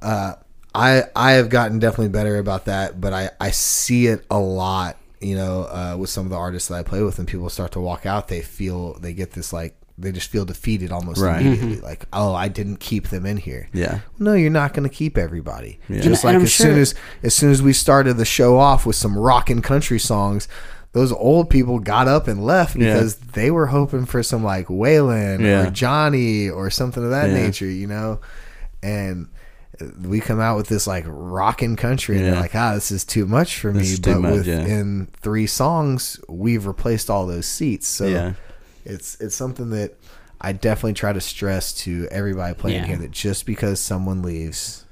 uh, I I have gotten definitely better about that, but I I see it a lot. You know, uh, with some of the artists that I play with, and people start to walk out, they feel they get this like they just feel defeated almost Right. immediately. Like, oh, I didn't keep them in here. Yeah. No, you're not going to keep everybody. Yeah. Just And like I'm as soon as as soon as we started the show off with some rock and country songs, those old people got up and left Yeah. because they were hoping for some like Waylon Yeah. or Johnny or something of that Yeah. nature, you know. And we come out with this like rock and country, and Yeah. they're like, "Ah, this is too much for This me." But much, yeah. three songs, we've replaced all those seats. So Yeah. it's it's something that I definitely try to stress to everybody playing here that just because someone leaves,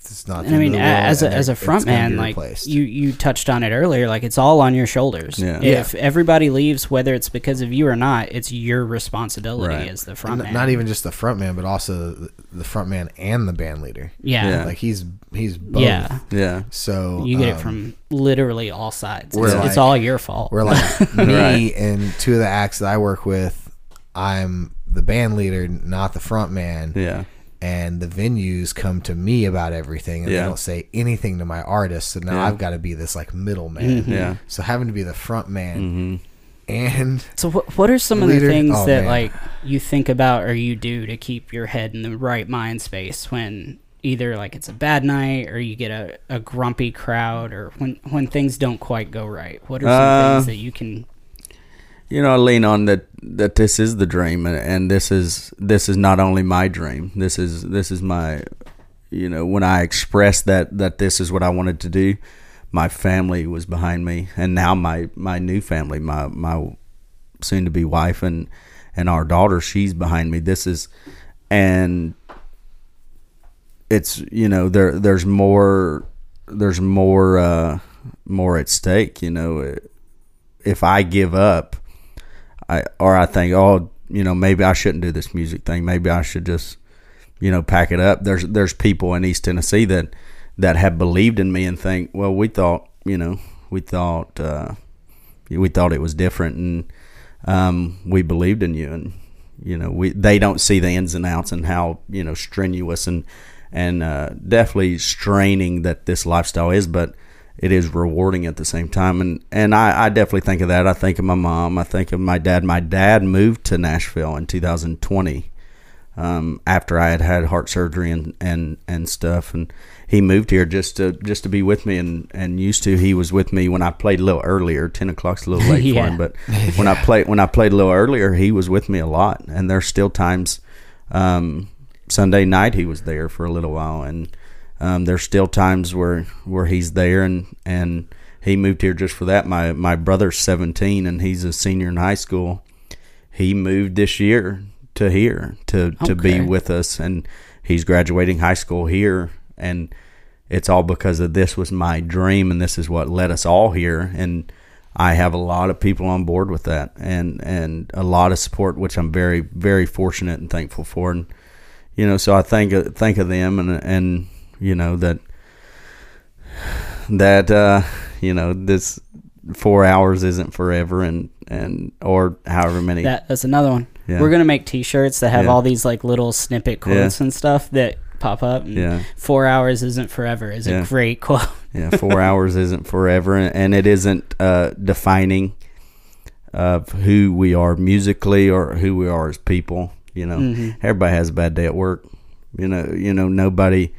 it's not. And I mean, end a- of the world, as a and as a it's front man, like replaced. you you touched on it earlier, like it's all on your shoulders. Yeah. If everybody leaves, whether it's because of you or not, it's your responsibility Right. as the front man. not even just the front man, but also the, the front man and the band leader. yeah. Yeah. Like he's he's both. Yeah. Yeah. So You get um, it from literally all sides. It's, like- it's all your fault. We're like me Right. and two of the acts that I work with, I'm the band leader, not the front man. Yeah. And the venues come to me about everything and Yeah. they don't say anything to my artists so now Yeah. i've got to be this like middleman Yeah. so having to be the front man Mm-hmm. and So what what are some of the things oh, that man. like you think about or you do to keep your head in the right mind space when either like it's a bad night or you get a, a grumpy crowd or when when things don't quite go right? What are some Uh, things that you can you know, I lean on that that this is the dream, and, and this is this is not only my dream. This is this is my, you know, when I expressed that that this is what I wanted to do, my family was behind me, and now my my new family, my my soon to be wife and and our daughter, she's behind me. This is, and it's you know there there's more there's more uh more at stake. You know, if I give up. I or I think, oh, you know, maybe I shouldn't do this music thing. Maybe I should just, you know, pack it up. There's there's people in East Tennessee that that have believed in me and think, well, we thought, you know, we thought uh, we thought it was different, and um, we believed in you, and you know, we they don't see the ins and outs and how you know strenuous and and uh, definitely straining that this lifestyle is, but it is rewarding at the same time. And and I, I definitely think of that. I think of my mom. I think of my dad. My dad moved to Nashville in 2020 um, after I had had heart surgery and, and, and stuff. And he moved here just to just to be with me. And, and used to he was with me when I played a little earlier. Ten o'clock's a little late Yeah. for him, but when I played when I played a little earlier, he was with me a lot. And there's still times. Um, Sunday night he was there for a little while, and um, there's still times where where he's there, and and he moved here just for that. My my brother's 17, and he's a senior in high school. He moved this year to here to to be with us, and he's graduating high school here, and it's all because of this was my dream, and this is what led us all here, and. I have a lot of people on board with that, and and a lot of support, which I'm very very fortunate and thankful for. And you know, so I think think of them, and and you know that that uh, you know this four hours isn't forever, and and or however many. that that's another one. Yeah. We're gonna make T-shirts that have Yeah. all these like little snippet quotes and stuff that pop up. And Yeah. Four hours isn't forever is Yeah. a great quote. yeah, four hours isn't forever, and, and it isn't uh, defining of who we are musically or who we are as people. You know, Mm-hmm. everybody has a bad day at work. You know, you know nobody.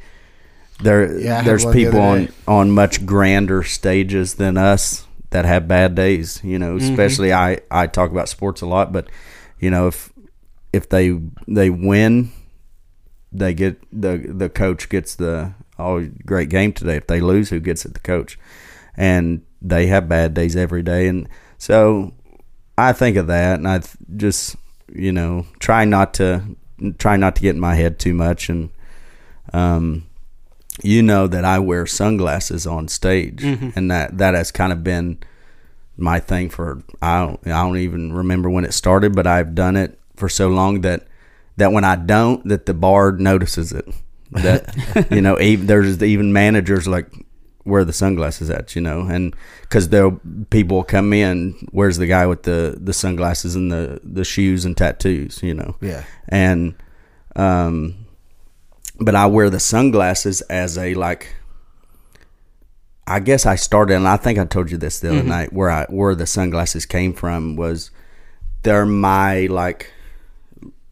There, Yeah, there's people on on much grander stages than us that have bad days. You know, Mm-hmm. especially I I talk about sports a lot, but you know if if they they win, they get the the coach gets the oh great game today. If they lose, who gets it? The coach, and they have bad days every day, and so I think of that, and I just you know try not to try not to get in my head too much, and um, you know that I wear sunglasses on stage, and that that has kind of been my thing for I don't I don't even remember when it started, but I've done it for so long that that when I don't, that the bar notices it. that you know even, there's even managers like where the sunglasses at you know and because there people come in where's the guy with the the sunglasses and the the shoes and tattoos you know Yeah. and um but i wear the sunglasses as a like i guess i started and i think i told you this the other night where i where the sunglasses came from was they're my like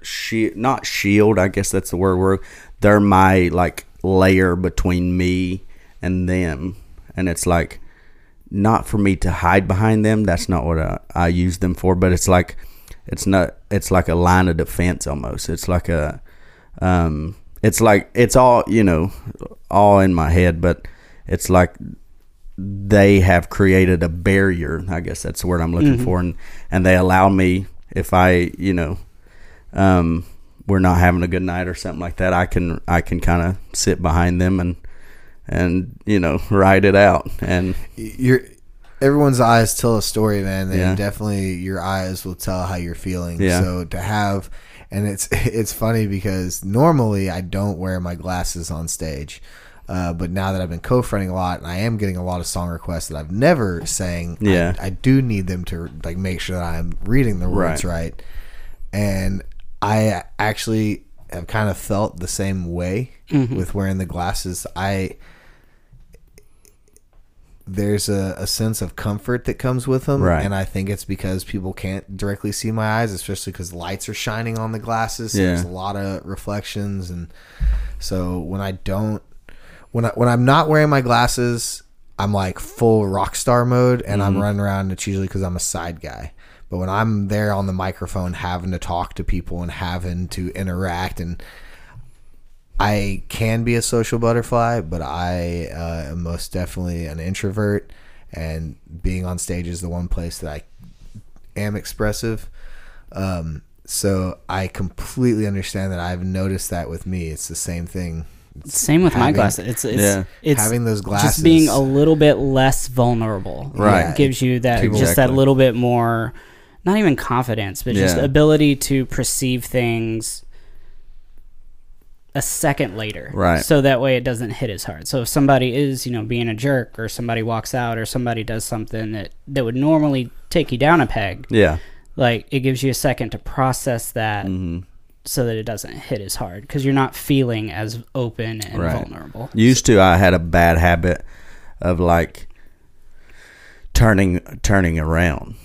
shield not shield i guess that's the word word. They're my like layer between me and them. And it's like not for me to hide behind them. That's not what i, I use them for but it's like it's not it's like a line of defense almost. It's like a um it's like it's all you know all in my head but it's like they have created a barrier i guess that's the word i'm looking for and and they allow me if i you know um we're not having a good night or something like that i can i can kind of sit behind them and and you know ride it out and Your everyone's eyes tell a story, man. And Yeah. definitely your eyes will tell how you're feeling. Yeah. So to have, and it's it's funny because normally I don't wear my glasses on stage. Uh, but now that I've been co-fronting a lot, and I am getting a lot of song requests that I've never sang, Yeah. I, I do need them to like make sure that I'm reading the words Right. right. And I actually have kind of felt the same way with wearing the glasses. I there's a, a sense of comfort that comes with them Right. and i think it's because people can't directly see my eyes especially because lights are shining on the glasses so Yeah. there's a lot of reflections and so when i don't when I, when i'm not wearing my glasses i'm like full rock star mode and Mm-hmm. i'm running around it's usually because i'm a side guy but when i'm there on the microphone having to talk to people and having to interact and I can be a social butterfly, but I uh, am most definitely an introvert. And being on stage is the one place that I am expressive. Um, so I completely understand that. I've noticed that with me. It's the same thing. Same with my glasses. It's it's Yeah. it's Having those glasses. just being a little bit less vulnerable. Right. Gives you that People- just that little bit more not even confidence, but just Yeah. ability to perceive things a second later. Right. So that way it doesn't hit as hard. So if somebody is, you know, being a jerk or somebody walks out or somebody does something that that would normally take you down a peg, yeah like it gives you a second to process that Mm-hmm. so that it doesn't hit as hard because you're not feeling as open and Right. vulnerable. Used to, I had a bad habit of like turning turning around,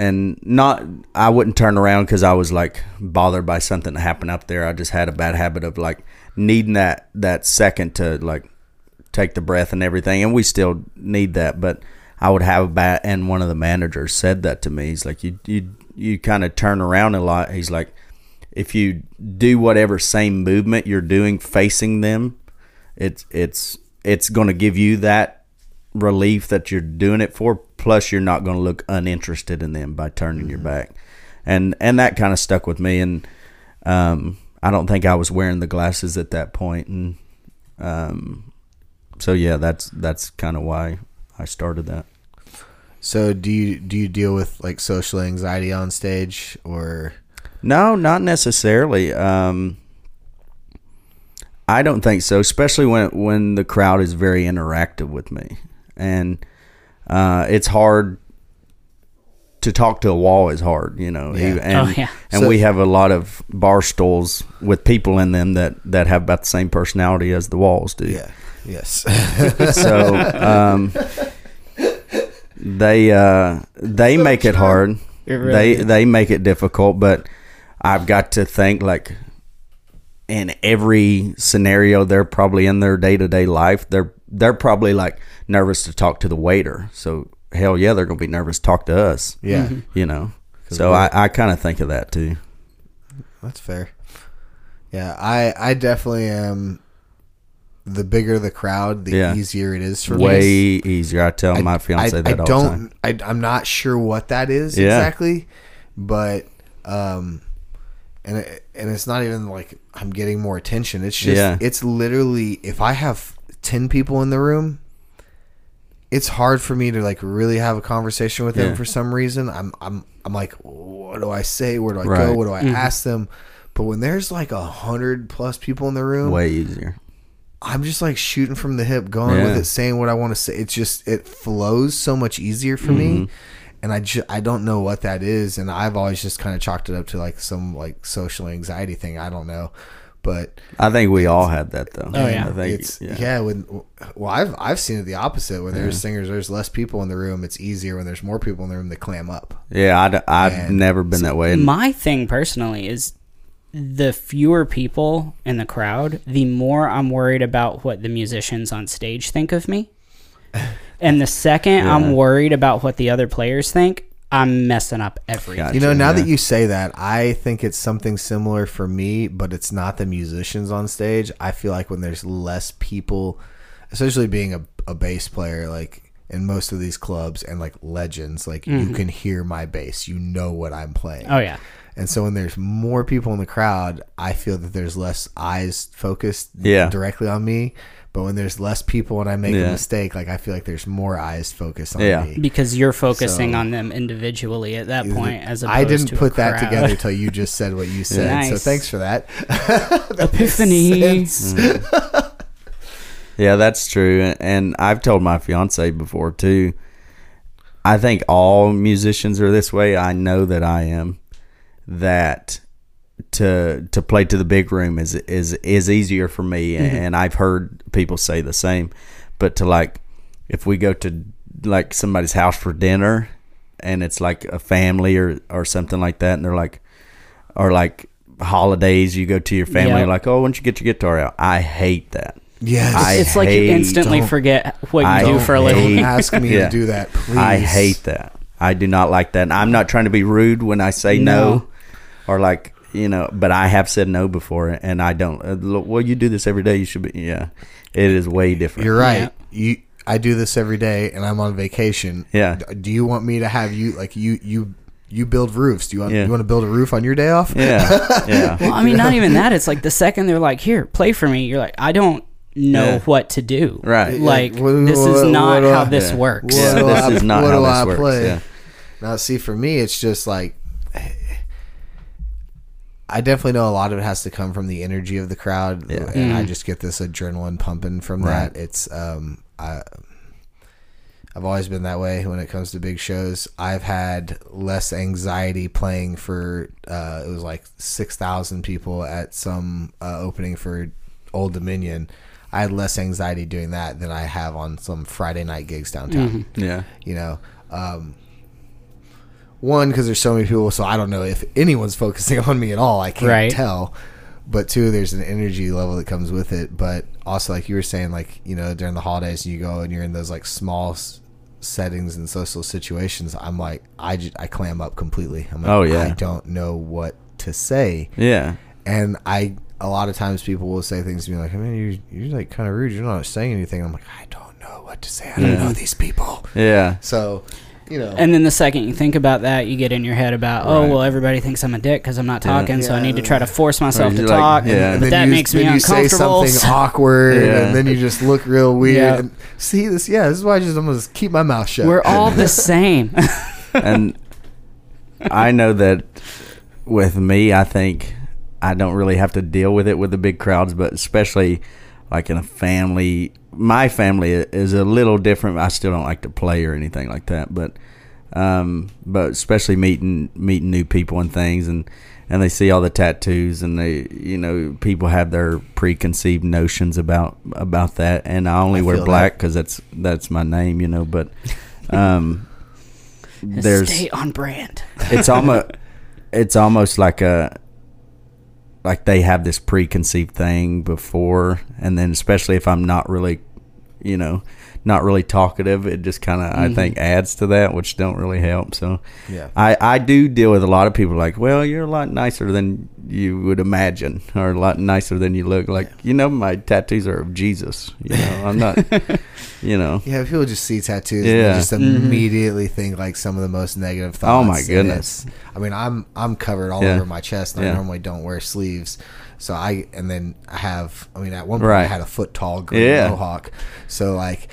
and not I wouldn't turn around because I was like bothered by something that happened up there. I just had a bad habit of like needing that that second to like take the breath and everything, and we still need that, but. I would have a bad, and one of the managers said that to me. He's like, you you you kind of turn around a lot. He's like, if you do whatever same movement you're doing facing them, it's it's it's going to give you that relief that you're doing it for. Plus, you're not going to look uninterested in them by turning your back, and and that kind of stuck with me. And um, I don't think I was wearing the glasses at that point, and um, so yeah, that's that's kind of why I started that. So do you do you deal with like social anxiety on stage or No, not necessarily. Um, I don't think so, especially when when the crowd is very interactive with me, and uh, it's hard to talk to a wall. Is hard, you know. Yeah. and Oh, yeah. and So- we have a lot of bar stools with people in them that that have about the same personality as the walls do. yeah yes So um, they uh, they make it hard. It really they is. they make it difficult, but I've got to think like in every scenario they're probably in their day to day life, they're they're probably like nervous to talk to the waiter. So hell yeah, they're gonna be nervous to talk to us. yeah You know. So I, I kind of think of that too. That's fair. Yeah, I I definitely am. The bigger the crowd, the Yeah. easier it is for Way me. easier. I tell my fiance I, that I all don't. the time. I, I'm not sure what that is Yeah. exactly, but um, and it, and it's not even like I'm getting more attention. It's just Yeah. it's literally if I have ten people in the room, it's hard for me to like really have a conversation with them Yeah. for some reason. I'm I'm I'm like, what do I say? Where do I Right. go? What do I ask them? But when there's like a hundred plus people in the room, Way easier. I'm just like shooting from the hip, going with it, saying what I want to say. It's just it flows so much easier for me, Mm-hmm. and I ju- I don't know what that is, and I've always just kind of chalked it up to like some like social anxiety thing. I don't know, but I think we all had that though. Oh, yeah. I think it's yeah. yeah. when well, I've I've seen it the opposite. When there's singers, there's less people in the room. It's easier when there's more people in the room. They clam up. Yeah, I, have And never been that way. My thing personally is the fewer people in the crowd, the more I'm worried about what the musicians on stage think of me. And the second Yeah. I'm worried about what the other players think, I'm messing up everything. Gotcha. You know, now yeah. that you say that, I think it's something similar for me, but it's not the musicians on stage. I feel like when there's less people, especially being a, a bass player, like in most of these clubs and like legends, like you mm-hmm. can hear my bass, you know what I'm playing. Oh yeah. And so when there's more people in the crowd, I feel that there's less eyes focused Yeah. directly on me. But when there's less people and I make a Yeah. mistake, like I feel like there's more eyes focused on Yeah. me. Because you're focusing So- on them individually at that point as opposed I didn't to a put that crowd. together until you just said what you said. So Nice. thanks for that. That makes Epiphany. sense. Mm. Yeah, that's true. And- And I've told my fiance before too. I think all musicians are this way. I know that I am. That to to play to the big room is is is easier for me, mm-hmm. and I've heard people say the same. But to like, if we go to like somebody's house for dinner, and it's like a family or or something like that, and they're like, or like holidays, you go to your family, Yep. like, oh, why don't you get your guitar out? I hate that. Yes. I it's like you instantly forget what you I do for a don't living. ask me Yeah. to do that, please. I hate that. I do not like that. And I'm not trying to be rude when I say no, No. or like you know, but I have said no before, and I don't. uh, Well, you do this every day. You should be. Yeah, it is way different. You're right. Yeah. You I do this every day and I'm on vacation. Yeah. Do you want me to have you like you you you build roofs? Do you want Yeah. you want to build a roof on your day off? Yeah, yeah. Well, I mean, not even that. It's like the second they're like, "Here, play for me," you're like, "I don't know Yeah. what to do." Right. Like Yeah, what- this what- is not what how I- this Yeah. works. What Yeah, do this I- is not what how do this I works. play? Yeah. Now, see, for me, it's just like I definitely know a lot of it has to come from the energy of the crowd, Yeah. and I just get this adrenaline pumping from Right. that. It's um, I, I've always been that way when it comes to big shows. I've had less anxiety playing for uh, it was like six thousand people at some uh, opening for Old Dominion. I had less anxiety doing that than I have on some Friday night gigs downtown Yeah. you know um one because there's so many people so i don't know if anyone's focusing on me at all i can't Right. tell but two there's an energy level that comes with it but also like you were saying like you know during the holidays you go and you're in those like small s- settings and social situations i'm like i just i clam up completely i'm like Oh, yeah. i don't know what to say Yeah. and i a lot of times people will say things to me like i mean you're, you're like kind of rude you're not saying anything i'm like i don't know what to say i don't Yeah. know these people Yeah. so you know And then the second you think about that, you get in your head about, oh Right. well, everybody thinks I'm a dick because I'm not Yeah. talking, so I need to try to force myself to you're like- talk. yeah. But that you, makes me then you say uncomfortable. something awkward, Yeah. and then you just look real weird. Yeah. And see this? Yeah, this is why I just I'm gonna just keep my mouth shut. We're all the same. and I know that with me, I think I don't really have to deal with it with the big crowds, but especially like in a family, my family is a little different. I still don't like to play or anything like that, but um, but especially meeting meeting new people and things, and and they see all the tattoos, and they you know people have their preconceived notions about about that, and I only I wear black because that's that's my name, you know, but. Um, there's Stay on brand. it's almost it's almost like a like they have this preconceived thing before. And then especially if I'm not really you know not really talkative it just kind of I mm-hmm. think adds to that which don't really help so Yeah. I I do deal with a lot of people like well you're a lot nicer than you would imagine or a lot nicer than you look like you know my tattoos are of Jesus you know I'm not you know yeah, people just see tattoos and Yeah. they just mm-hmm. immediately think like some of the most negative thoughts. Oh, my goodness. I mean, I'm I'm covered all Yeah. over my chest, and I normally don't wear sleeves. So I and then I have. I mean, at one point I had a foot tall green Yeah. mohawk. So like.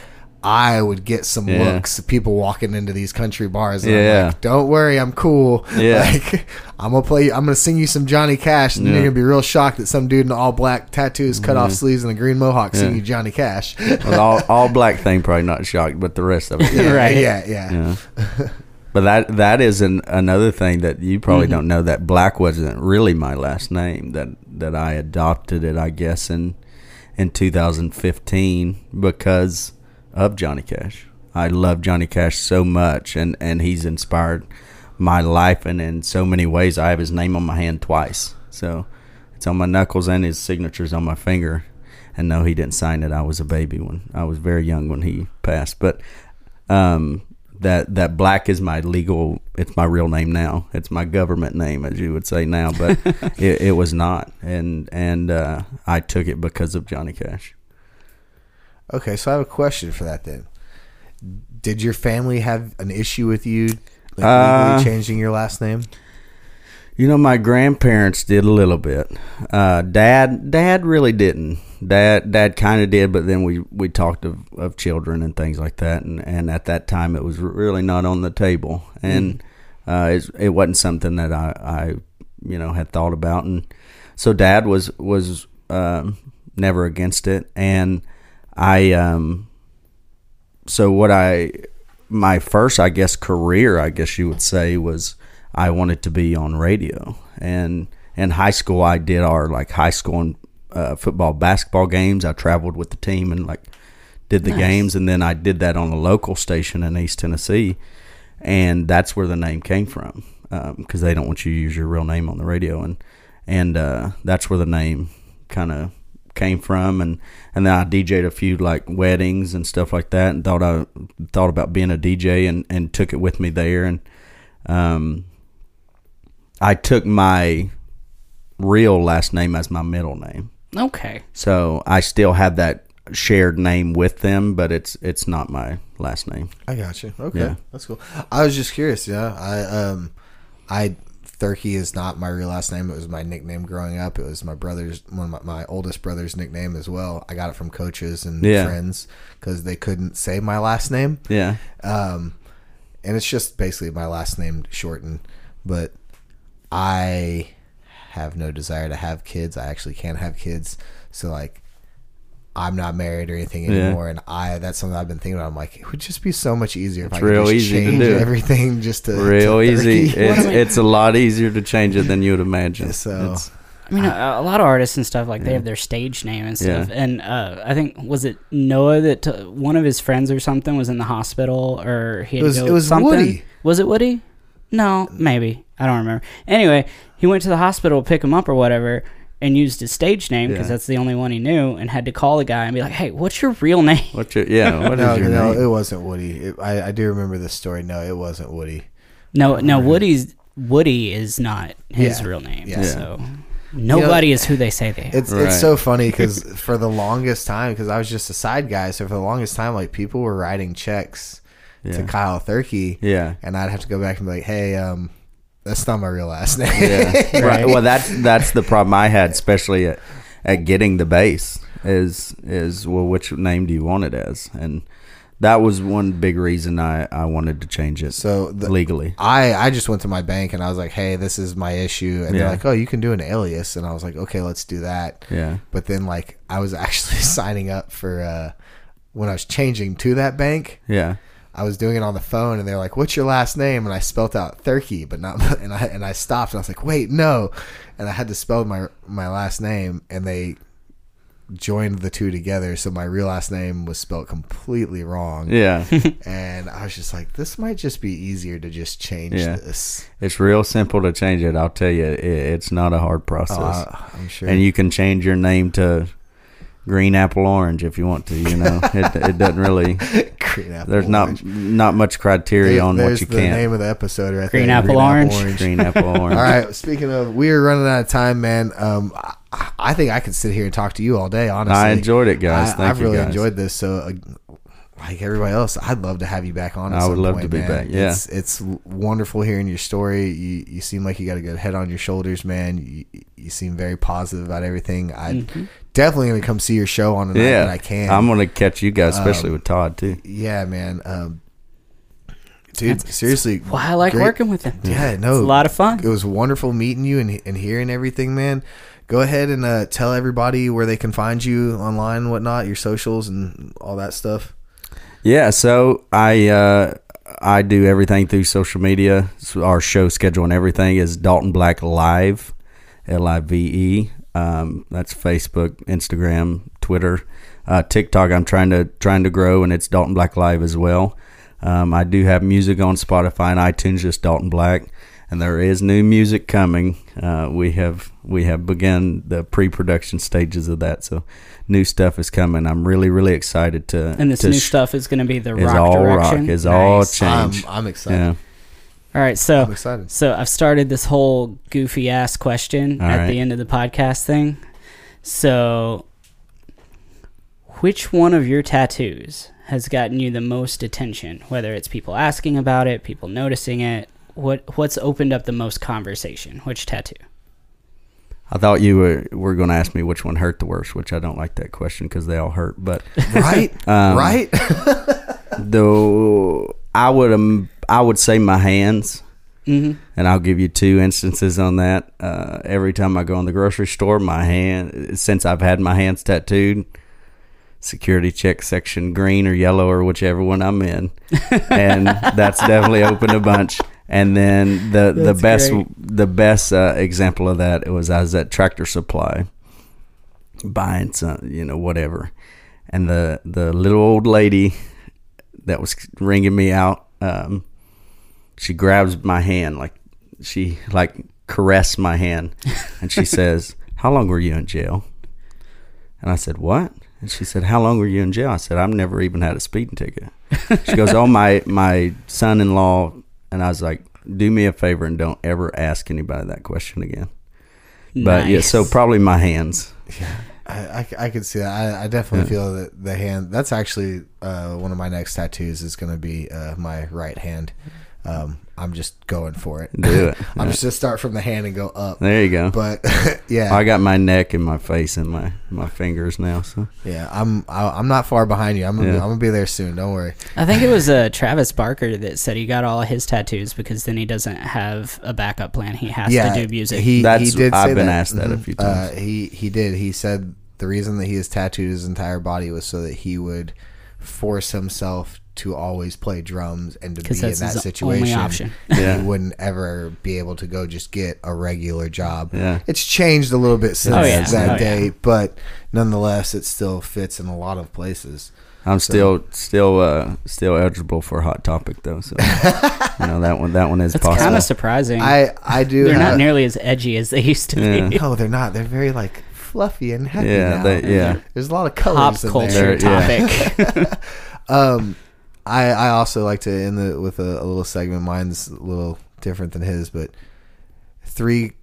I would get some Yeah. looks, people walking into these country bars. And Yeah. I'm like, don't worry, I'm cool. Yeah. Like, I'm gonna play. I'm gonna sing you some Johnny Cash, and Yeah. you're gonna be real shocked that some dude in all black tattoos, cut off sleeves, and a green mohawk sing you Johnny Cash. Well, all, all black thing probably not shocked, but the rest of it. Yeah. Right. Yeah, yeah. Yeah. But that that is an, another thing that you probably Mm-hmm. don't know that black wasn't really my last name that that I adopted it I guess in in 2015 because of Johnny Cash. I love Johnny Cash so much and and he's inspired my life and in so many ways I have his name on my hand twice. So it's on my knuckles and his signature's on my finger. And no, he didn't sign it. I was a baby when I was very young when he passed. But um, that that black is my legal. It's my real name now. It's my government name, as you would say now. But it, it was not, and and uh, I took it because of Johnny Cash. Okay, so I have a question for that then. Did your family have an issue with you like, Uh, changing your last name? You know, my grandparents did a little bit. Uh, dad, dad really didn't. Dad, dad kind of did, but then we, we talked of, of children and things like that, and, and at that time it was really not on the table, and uh, it, it wasn't something that I, I, you know, had thought about, and so dad was was um, never against it, and I, um, so what I, my first, I guess, career, I guess you would say, was I wanted to be on radio. And in high school, I did our like high school and uh, football, basketball games. I traveled with the team and like did the Nice. games, and then I did that on a local station in East Tennessee, and that's where the name came from because they don't want you to use your real name on the radio, and and uh, that's where the name kind of came from and and then I DJ'd a few like weddings and stuff like that and thought I thought about being a DJ and and took it with me there and um I took my real last name as my middle name. Okay. So I still have that shared name with them, but it's it's not my last name. I got you. Okay, Yeah. that's cool. I was just curious. Yeah, I um, I Thurkey is not my real last name. It was my nickname growing up. It was my brother's one of my, my oldest brother's nickname as well. I got it from coaches and Yeah. friends because they couldn't say my last name. Yeah. Um, and it's just basically my last name shortened. But I have no desire to have kids. I actually can't have kids. So like, I'm not married or anything Yeah. anymore. And I that's something I've been thinking about. I'm like, it would just be so much easier if It's I could real just easy to change do. everything just to Real to easy. It's it's a lot easier to change it than you would imagine. So- It's- I mean, a, a lot of artists and stuff like they have their stage name and stuff. Yeah. And uh, I think was it Noah that t- one of his friends or something was in the hospital or he had It was- to go it was something. Woody. Was it Woody? No, maybe I don't remember. Anyway, he went to the hospital to pick him up or whatever. And used his stage name because Yeah. that's the only one he knew, and had to call the guy and be like, "Hey, what's your real name?" What's your yeah? What is no, your no, name? it wasn't Woody. It, I, I do remember this story. No, it wasn't Woody. No, no, Woody's Woody is not his Yeah. real name. Yeah. So nobody is who they say they are. It's Right. it's so funny because for the longest time, because I was just a side guy, so for the longest time, like people were writing checks to Kyle Thurkey, Yeah. and I'd have to go back and be like, "Hey, um, that's not my real last name." Yeah. right. Well, that's that's the problem I had, especially at, at getting the base. Is is well, which name do you want it as? And that was one big reason I I wanted to change it So the, legally. I I just went to my bank and I was like, "Hey, this is my issue," and they're like, "Oh, you can do an alias," and I was like, "Okay, let's do that." Yeah. But then like I was actually signing up for uh, when I was changing to that bank. Yeah. I was doing it on the phone, and they're like, "What's your last name?" And I spelt out Thurkey, but not. And I and I stopped, and I was like, "Wait, no!" And I had to spell my my last name, and they joined the two together, so my real last name was spelled completely wrong. Yeah. And I was just like, "This might just be easier to just change Yeah. this." it's real simple to change it. I'll tell you, it, it's not a hard process. Oh, I, I'm sure. and you can change your name to green apple orange if you want to. You know, it, it doesn't really. Green apple There's orange. not not much criteria There- on what you the can't. name of the episode right Green there. apple orange. Green apple orange. All right. Speaking of, we are running out of time, man. Um, I, I think I could sit here and talk to you all day. Honestly, I enjoyed it, guys. I, Thank I've you, really guys. enjoyed this. So, uh, like everybody else, I'd love to have you back on. At I would some love point, to be man. back, yeah. it's, it's wonderful hearing your story. You you seem like you got a good head on your shoulders, man. You, you seem very positive about everything. I Mm-hmm. Definitely gonna come see your show on the night yeah, that I can. I'm gonna catch you guys, especially Um, with Todd too. yeah, man. Um, dude, seriously. Well, I like great- working with him. Yeah, no, It's a lot of fun. It was wonderful meeting you and, and hearing everything, man. Go ahead and uh, tell everybody where they can find you online, and whatnot, your socials and all that stuff. Yeah, so I uh, I do everything through social media. So our show schedule and everything is Dalton Black Live, L I V E. Um, that's Facebook, Instagram, Twitter, uh, TikTok. I'm trying to trying to grow, and it's Dalton Black Live as well. Um, I do have music on Spotify and iTunes, just Dalton Black, and there is new music coming. Uh, we have we have begun the pre-production stages of that, so new stuff is coming. I'm really really excited to And this to new sh- stuff is going to be the is rock all direction. rock. Is all change. I'm, I'm excited. yeah. All right, so I'm excited. So I've started this whole goofy ass question All at right. the end of the podcast thing. So, which one of your tattoos has gotten you the most attention? Whether it's people asking about it, people noticing it. What what's opened up the most conversation? Which tattoo? I thought you were were going to ask me which one hurt the worst, which I don't like that question because they all hurt. But Right? Um, right? though I would um, I would say my hands, Mm-hmm. and I'll give you two instances on that. Uh, every time I go in the grocery store, my hand since I've had my hands tattooed, security check section green or yellow or whichever one I'm in, and that's definitely opened a bunch. And then the the That's best great. the best uh, example of that was I was at Tractor Supply buying some you know whatever, and the the little old lady that was ringing me out. Um, she grabs my hand like she like caressed my hand, and she says, "How long were you in jail?" And I said, "What?" And she said, "How long were you in jail?" I said, "I've never even had a speeding ticket." She goes, "Oh my my son-in-law," and I was like, "Do me a favor and don't ever ask anybody that question again." But yeah, so probably my hands. I, I, I could see that. I, I definitely feel that the hand. That's actually uh, one of my next tattoos is going to be uh, my right hand. Um, I'm just going for it. Do it. I'm Yeah. just going to start from the hand and go up. There you go. But yeah, I got my neck and my face and my my fingers now. So yeah, I'm I, I'm not far behind you. I'm gonna, Yeah. I'm gonna be there soon. Don't worry. I think it was uh, Travis Barker that said he got all of his tattoos because then he doesn't have a backup plan. He has yeah, to do music. He That's- he did. I've say been that. asked that a Mhm. few Uh, times. he he did. He said the reason that he has tattooed his entire body was so that he would force himself to always play drums and to be because in that his situation. only option. Yeah. He wouldn't ever be able to go just get a regular job. Yeah. It's changed a little bit since Oh, yeah. that Oh, yeah. day, but nonetheless, it still fits in a lot of places. I'm still still uh still eligible for Hot Topic though. So you know that one that one is That's possible. kind of surprising. I I do. They're not nearly as edgy as they used to Yeah. be. No, they're not. They're very like fluffy and happy Yeah, now. they- yeah. There's a lot of Pop colors in culture there. There- topic. Um, I I also like to end with a, a little segment. Mine's a little different than his, but three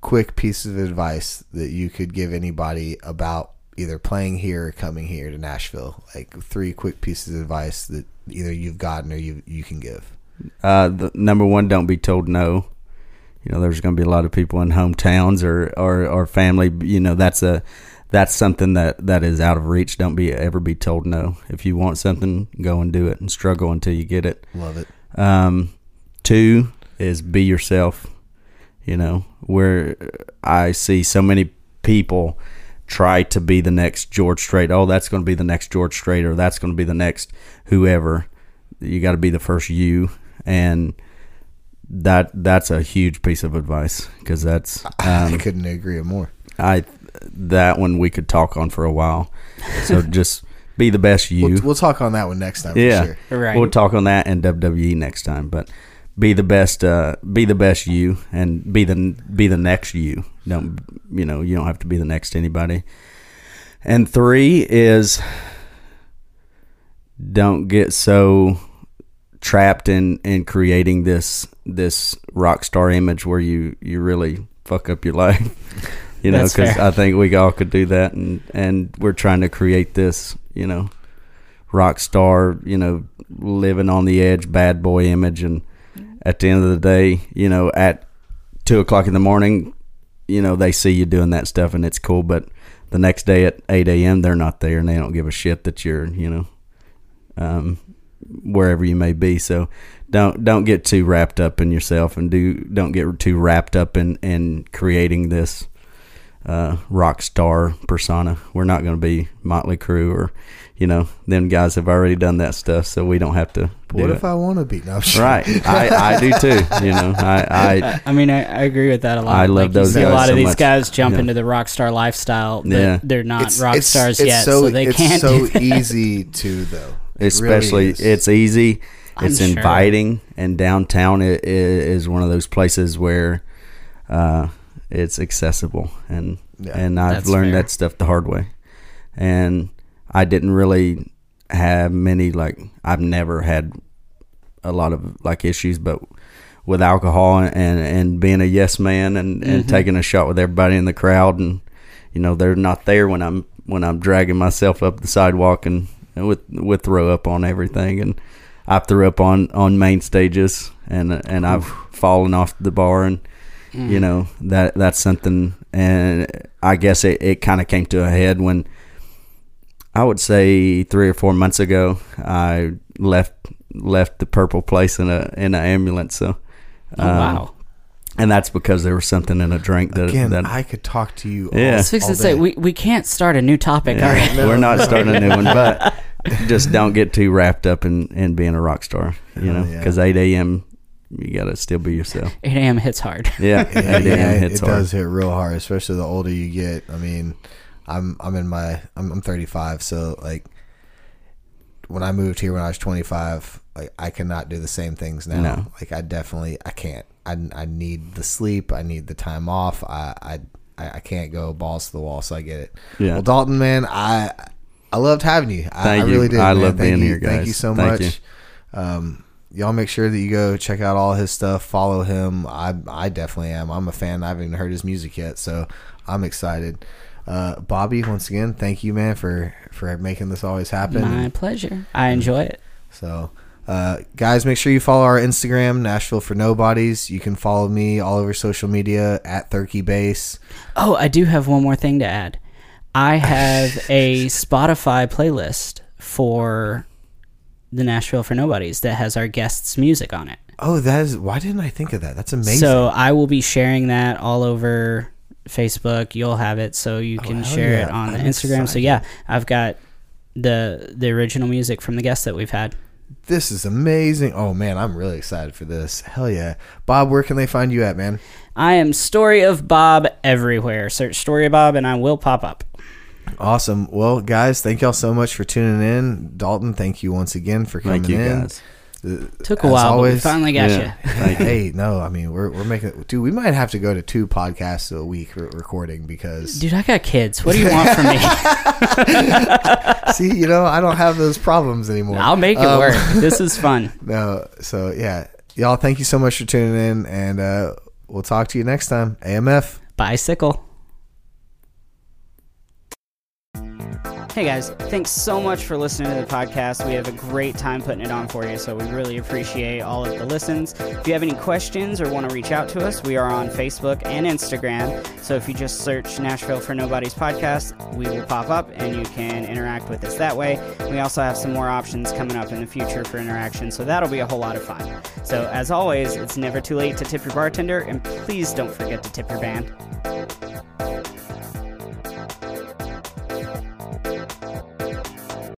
quick pieces of advice that you could give anybody about either playing here or coming here to Nashville. Like three quick pieces of advice that either you've gotten or you you can give. Uh, the, number one, don't be told no. You know, there's going to be a lot of people in hometowns or, or, or family. You know, that's a that's something that, that is out of reach. Don't be ever be told no. If you want something, go and do it and struggle until you get it. Love it. Um, two is be yourself. You know, where I see so many people try to be the next George Strait. Oh, that's going to be the next George Strait, or that's going to be the next whoever. You got to be the first you, and that that's a huge piece of advice because that's I um, couldn't agree more. I that one we could talk on for a while. So just be the best you. We'll, we'll talk on that one next time. Yeah. For sure. right. We'll talk on that and WWE next time, but be the best. Uh, be the best you, and be the be the next you. Don't you know? You don't have to be the next anybody. And three is don't get so trapped in in creating this this rock star image where you you really fuck up your life. You know, because. I think we all could do that, and and we're trying to create this. You know, rock star, you know, living on the edge, bad boy image, and at the end of the day, you know, at two o'clock in the morning, you know they see you doing that stuff and it's cool, but the next day at eight a.m. they're not there and they don't give a shit that you're you know um, wherever you may be. So don't don't get too wrapped up in yourself and do don't get too wrapped up in in creating this uh, rock star persona. We're not going to be Motley Crue or you know them guys have already done that stuff, so we don't have to. What do if it. I want to be? No, sure. Right, I, I do too. You know, I, I I mean, I, I agree with that a lot. I love like, those you see a guys lot so of these much. guys jump Yeah. into the rock star lifestyle, but Yeah. they're not It's- rock it's- stars it's yet, so, they it's can't. so do that. easy to though. It especially is. it's easy I'm it's sure. inviting and downtown i- i- is one of those places where uh, it's accessible and Yeah. and I've learned fair. that stuff the hard way and I didn't really have many like I've never had a lot of like issues but with alcohol and and being a yes man and, and Mm-hmm. taking a shot with everybody in the crowd and you know they're not there when I'm when I'm dragging myself up the sidewalk and, and with with throw up on everything and I threw up on on main stages and and I've fallen off the bar and Mm. you know that that's something and I guess it, it kind of came to a head when I would say three or four months ago I left left the purple place in a in an ambulance so Oh, um, wow. and that's because there was something in a drink that, Again, that I could talk to you. Yeah. all, I was fixing to say we, we can't start a new topic. Yeah, All right. we're not starting a new one, but just don't get too wrapped up in, in being a rock star, you know, Hell yeah. because 8 a.m. you gotta still be yourself. 8 a.m. hits hard. Yeah, yeah, 8 yeah, a.m. it hits hard. does hit real hard, especially the older you get. I mean, I'm I'm in my I'm, I'm 35, so like when I moved here when I was 25, like I cannot do the same things now. No. Like I definitely I can't. I, I need the sleep. I need the time off. I I I I can't go balls to the wall. So I get it. Yeah. Well, Dalton, man, I I loved having you. I, Thank I you. really did. I man. love Thank being you. here, Thank you so Thank much. Um, y'all make sure that you go check out all his stuff. Follow him. I I definitely am. I'm a fan. I haven't even heard his music yet, so I'm excited. Uh, Bobby, once again, thank you, man, for for making this always happen. My pleasure. I enjoy it. So, uh, guys, make sure you follow our Instagram, Nashville for Nobodies. You can follow me all over social media at Thurkey Base. Oh, I do have one more thing to add. I have a Spotify playlist for the Nashville for Nobodies that has our guests' music on it. Oh, that is why didn't I think of that? That's amazing. So I will be sharing that all over Facebook. You'll have it, so you oh, can Oh, share yeah. it on I'm Instagram. So yeah, I've got the the original music from the guests that we've had. this is amazing. Oh man, I'm really excited for this. Hell yeah, Bob, where can they find you at, man? I am Story of Bob everywhere. Search Story of Bob, and I will pop up. Awesome. Well, guys, thank y'all so much for tuning in. Dalton, thank you once again for coming Thank you, in. guys. Uh, Took a as while, but we finally got Yeah. you. Thank you. Hey, no, I mean we're we're making dude. We might have to go to two podcasts a week re- recording because Dude, I got kids. What do you want from me? see, you know, I don't have those problems anymore. I'll make it Um, work. This is fun. No, so yeah, y'all, thank you so much for tuning in, and uh, we'll talk to you next time. AMF. Bicycle. Hey guys, thanks so much for listening to the podcast. We have a great time putting it on for you, so we really appreciate all of the listens. If you have any questions or want to reach out to us, we are on Facebook and Instagram. So if you just search Nashville for Nobodies podcast, we will pop up and you can interact with us that way. We also have some more options coming up in the future for interaction, so that'll be a whole lot of fun. So as always, it's never too late to tip your bartender, and please don't forget to tip your band.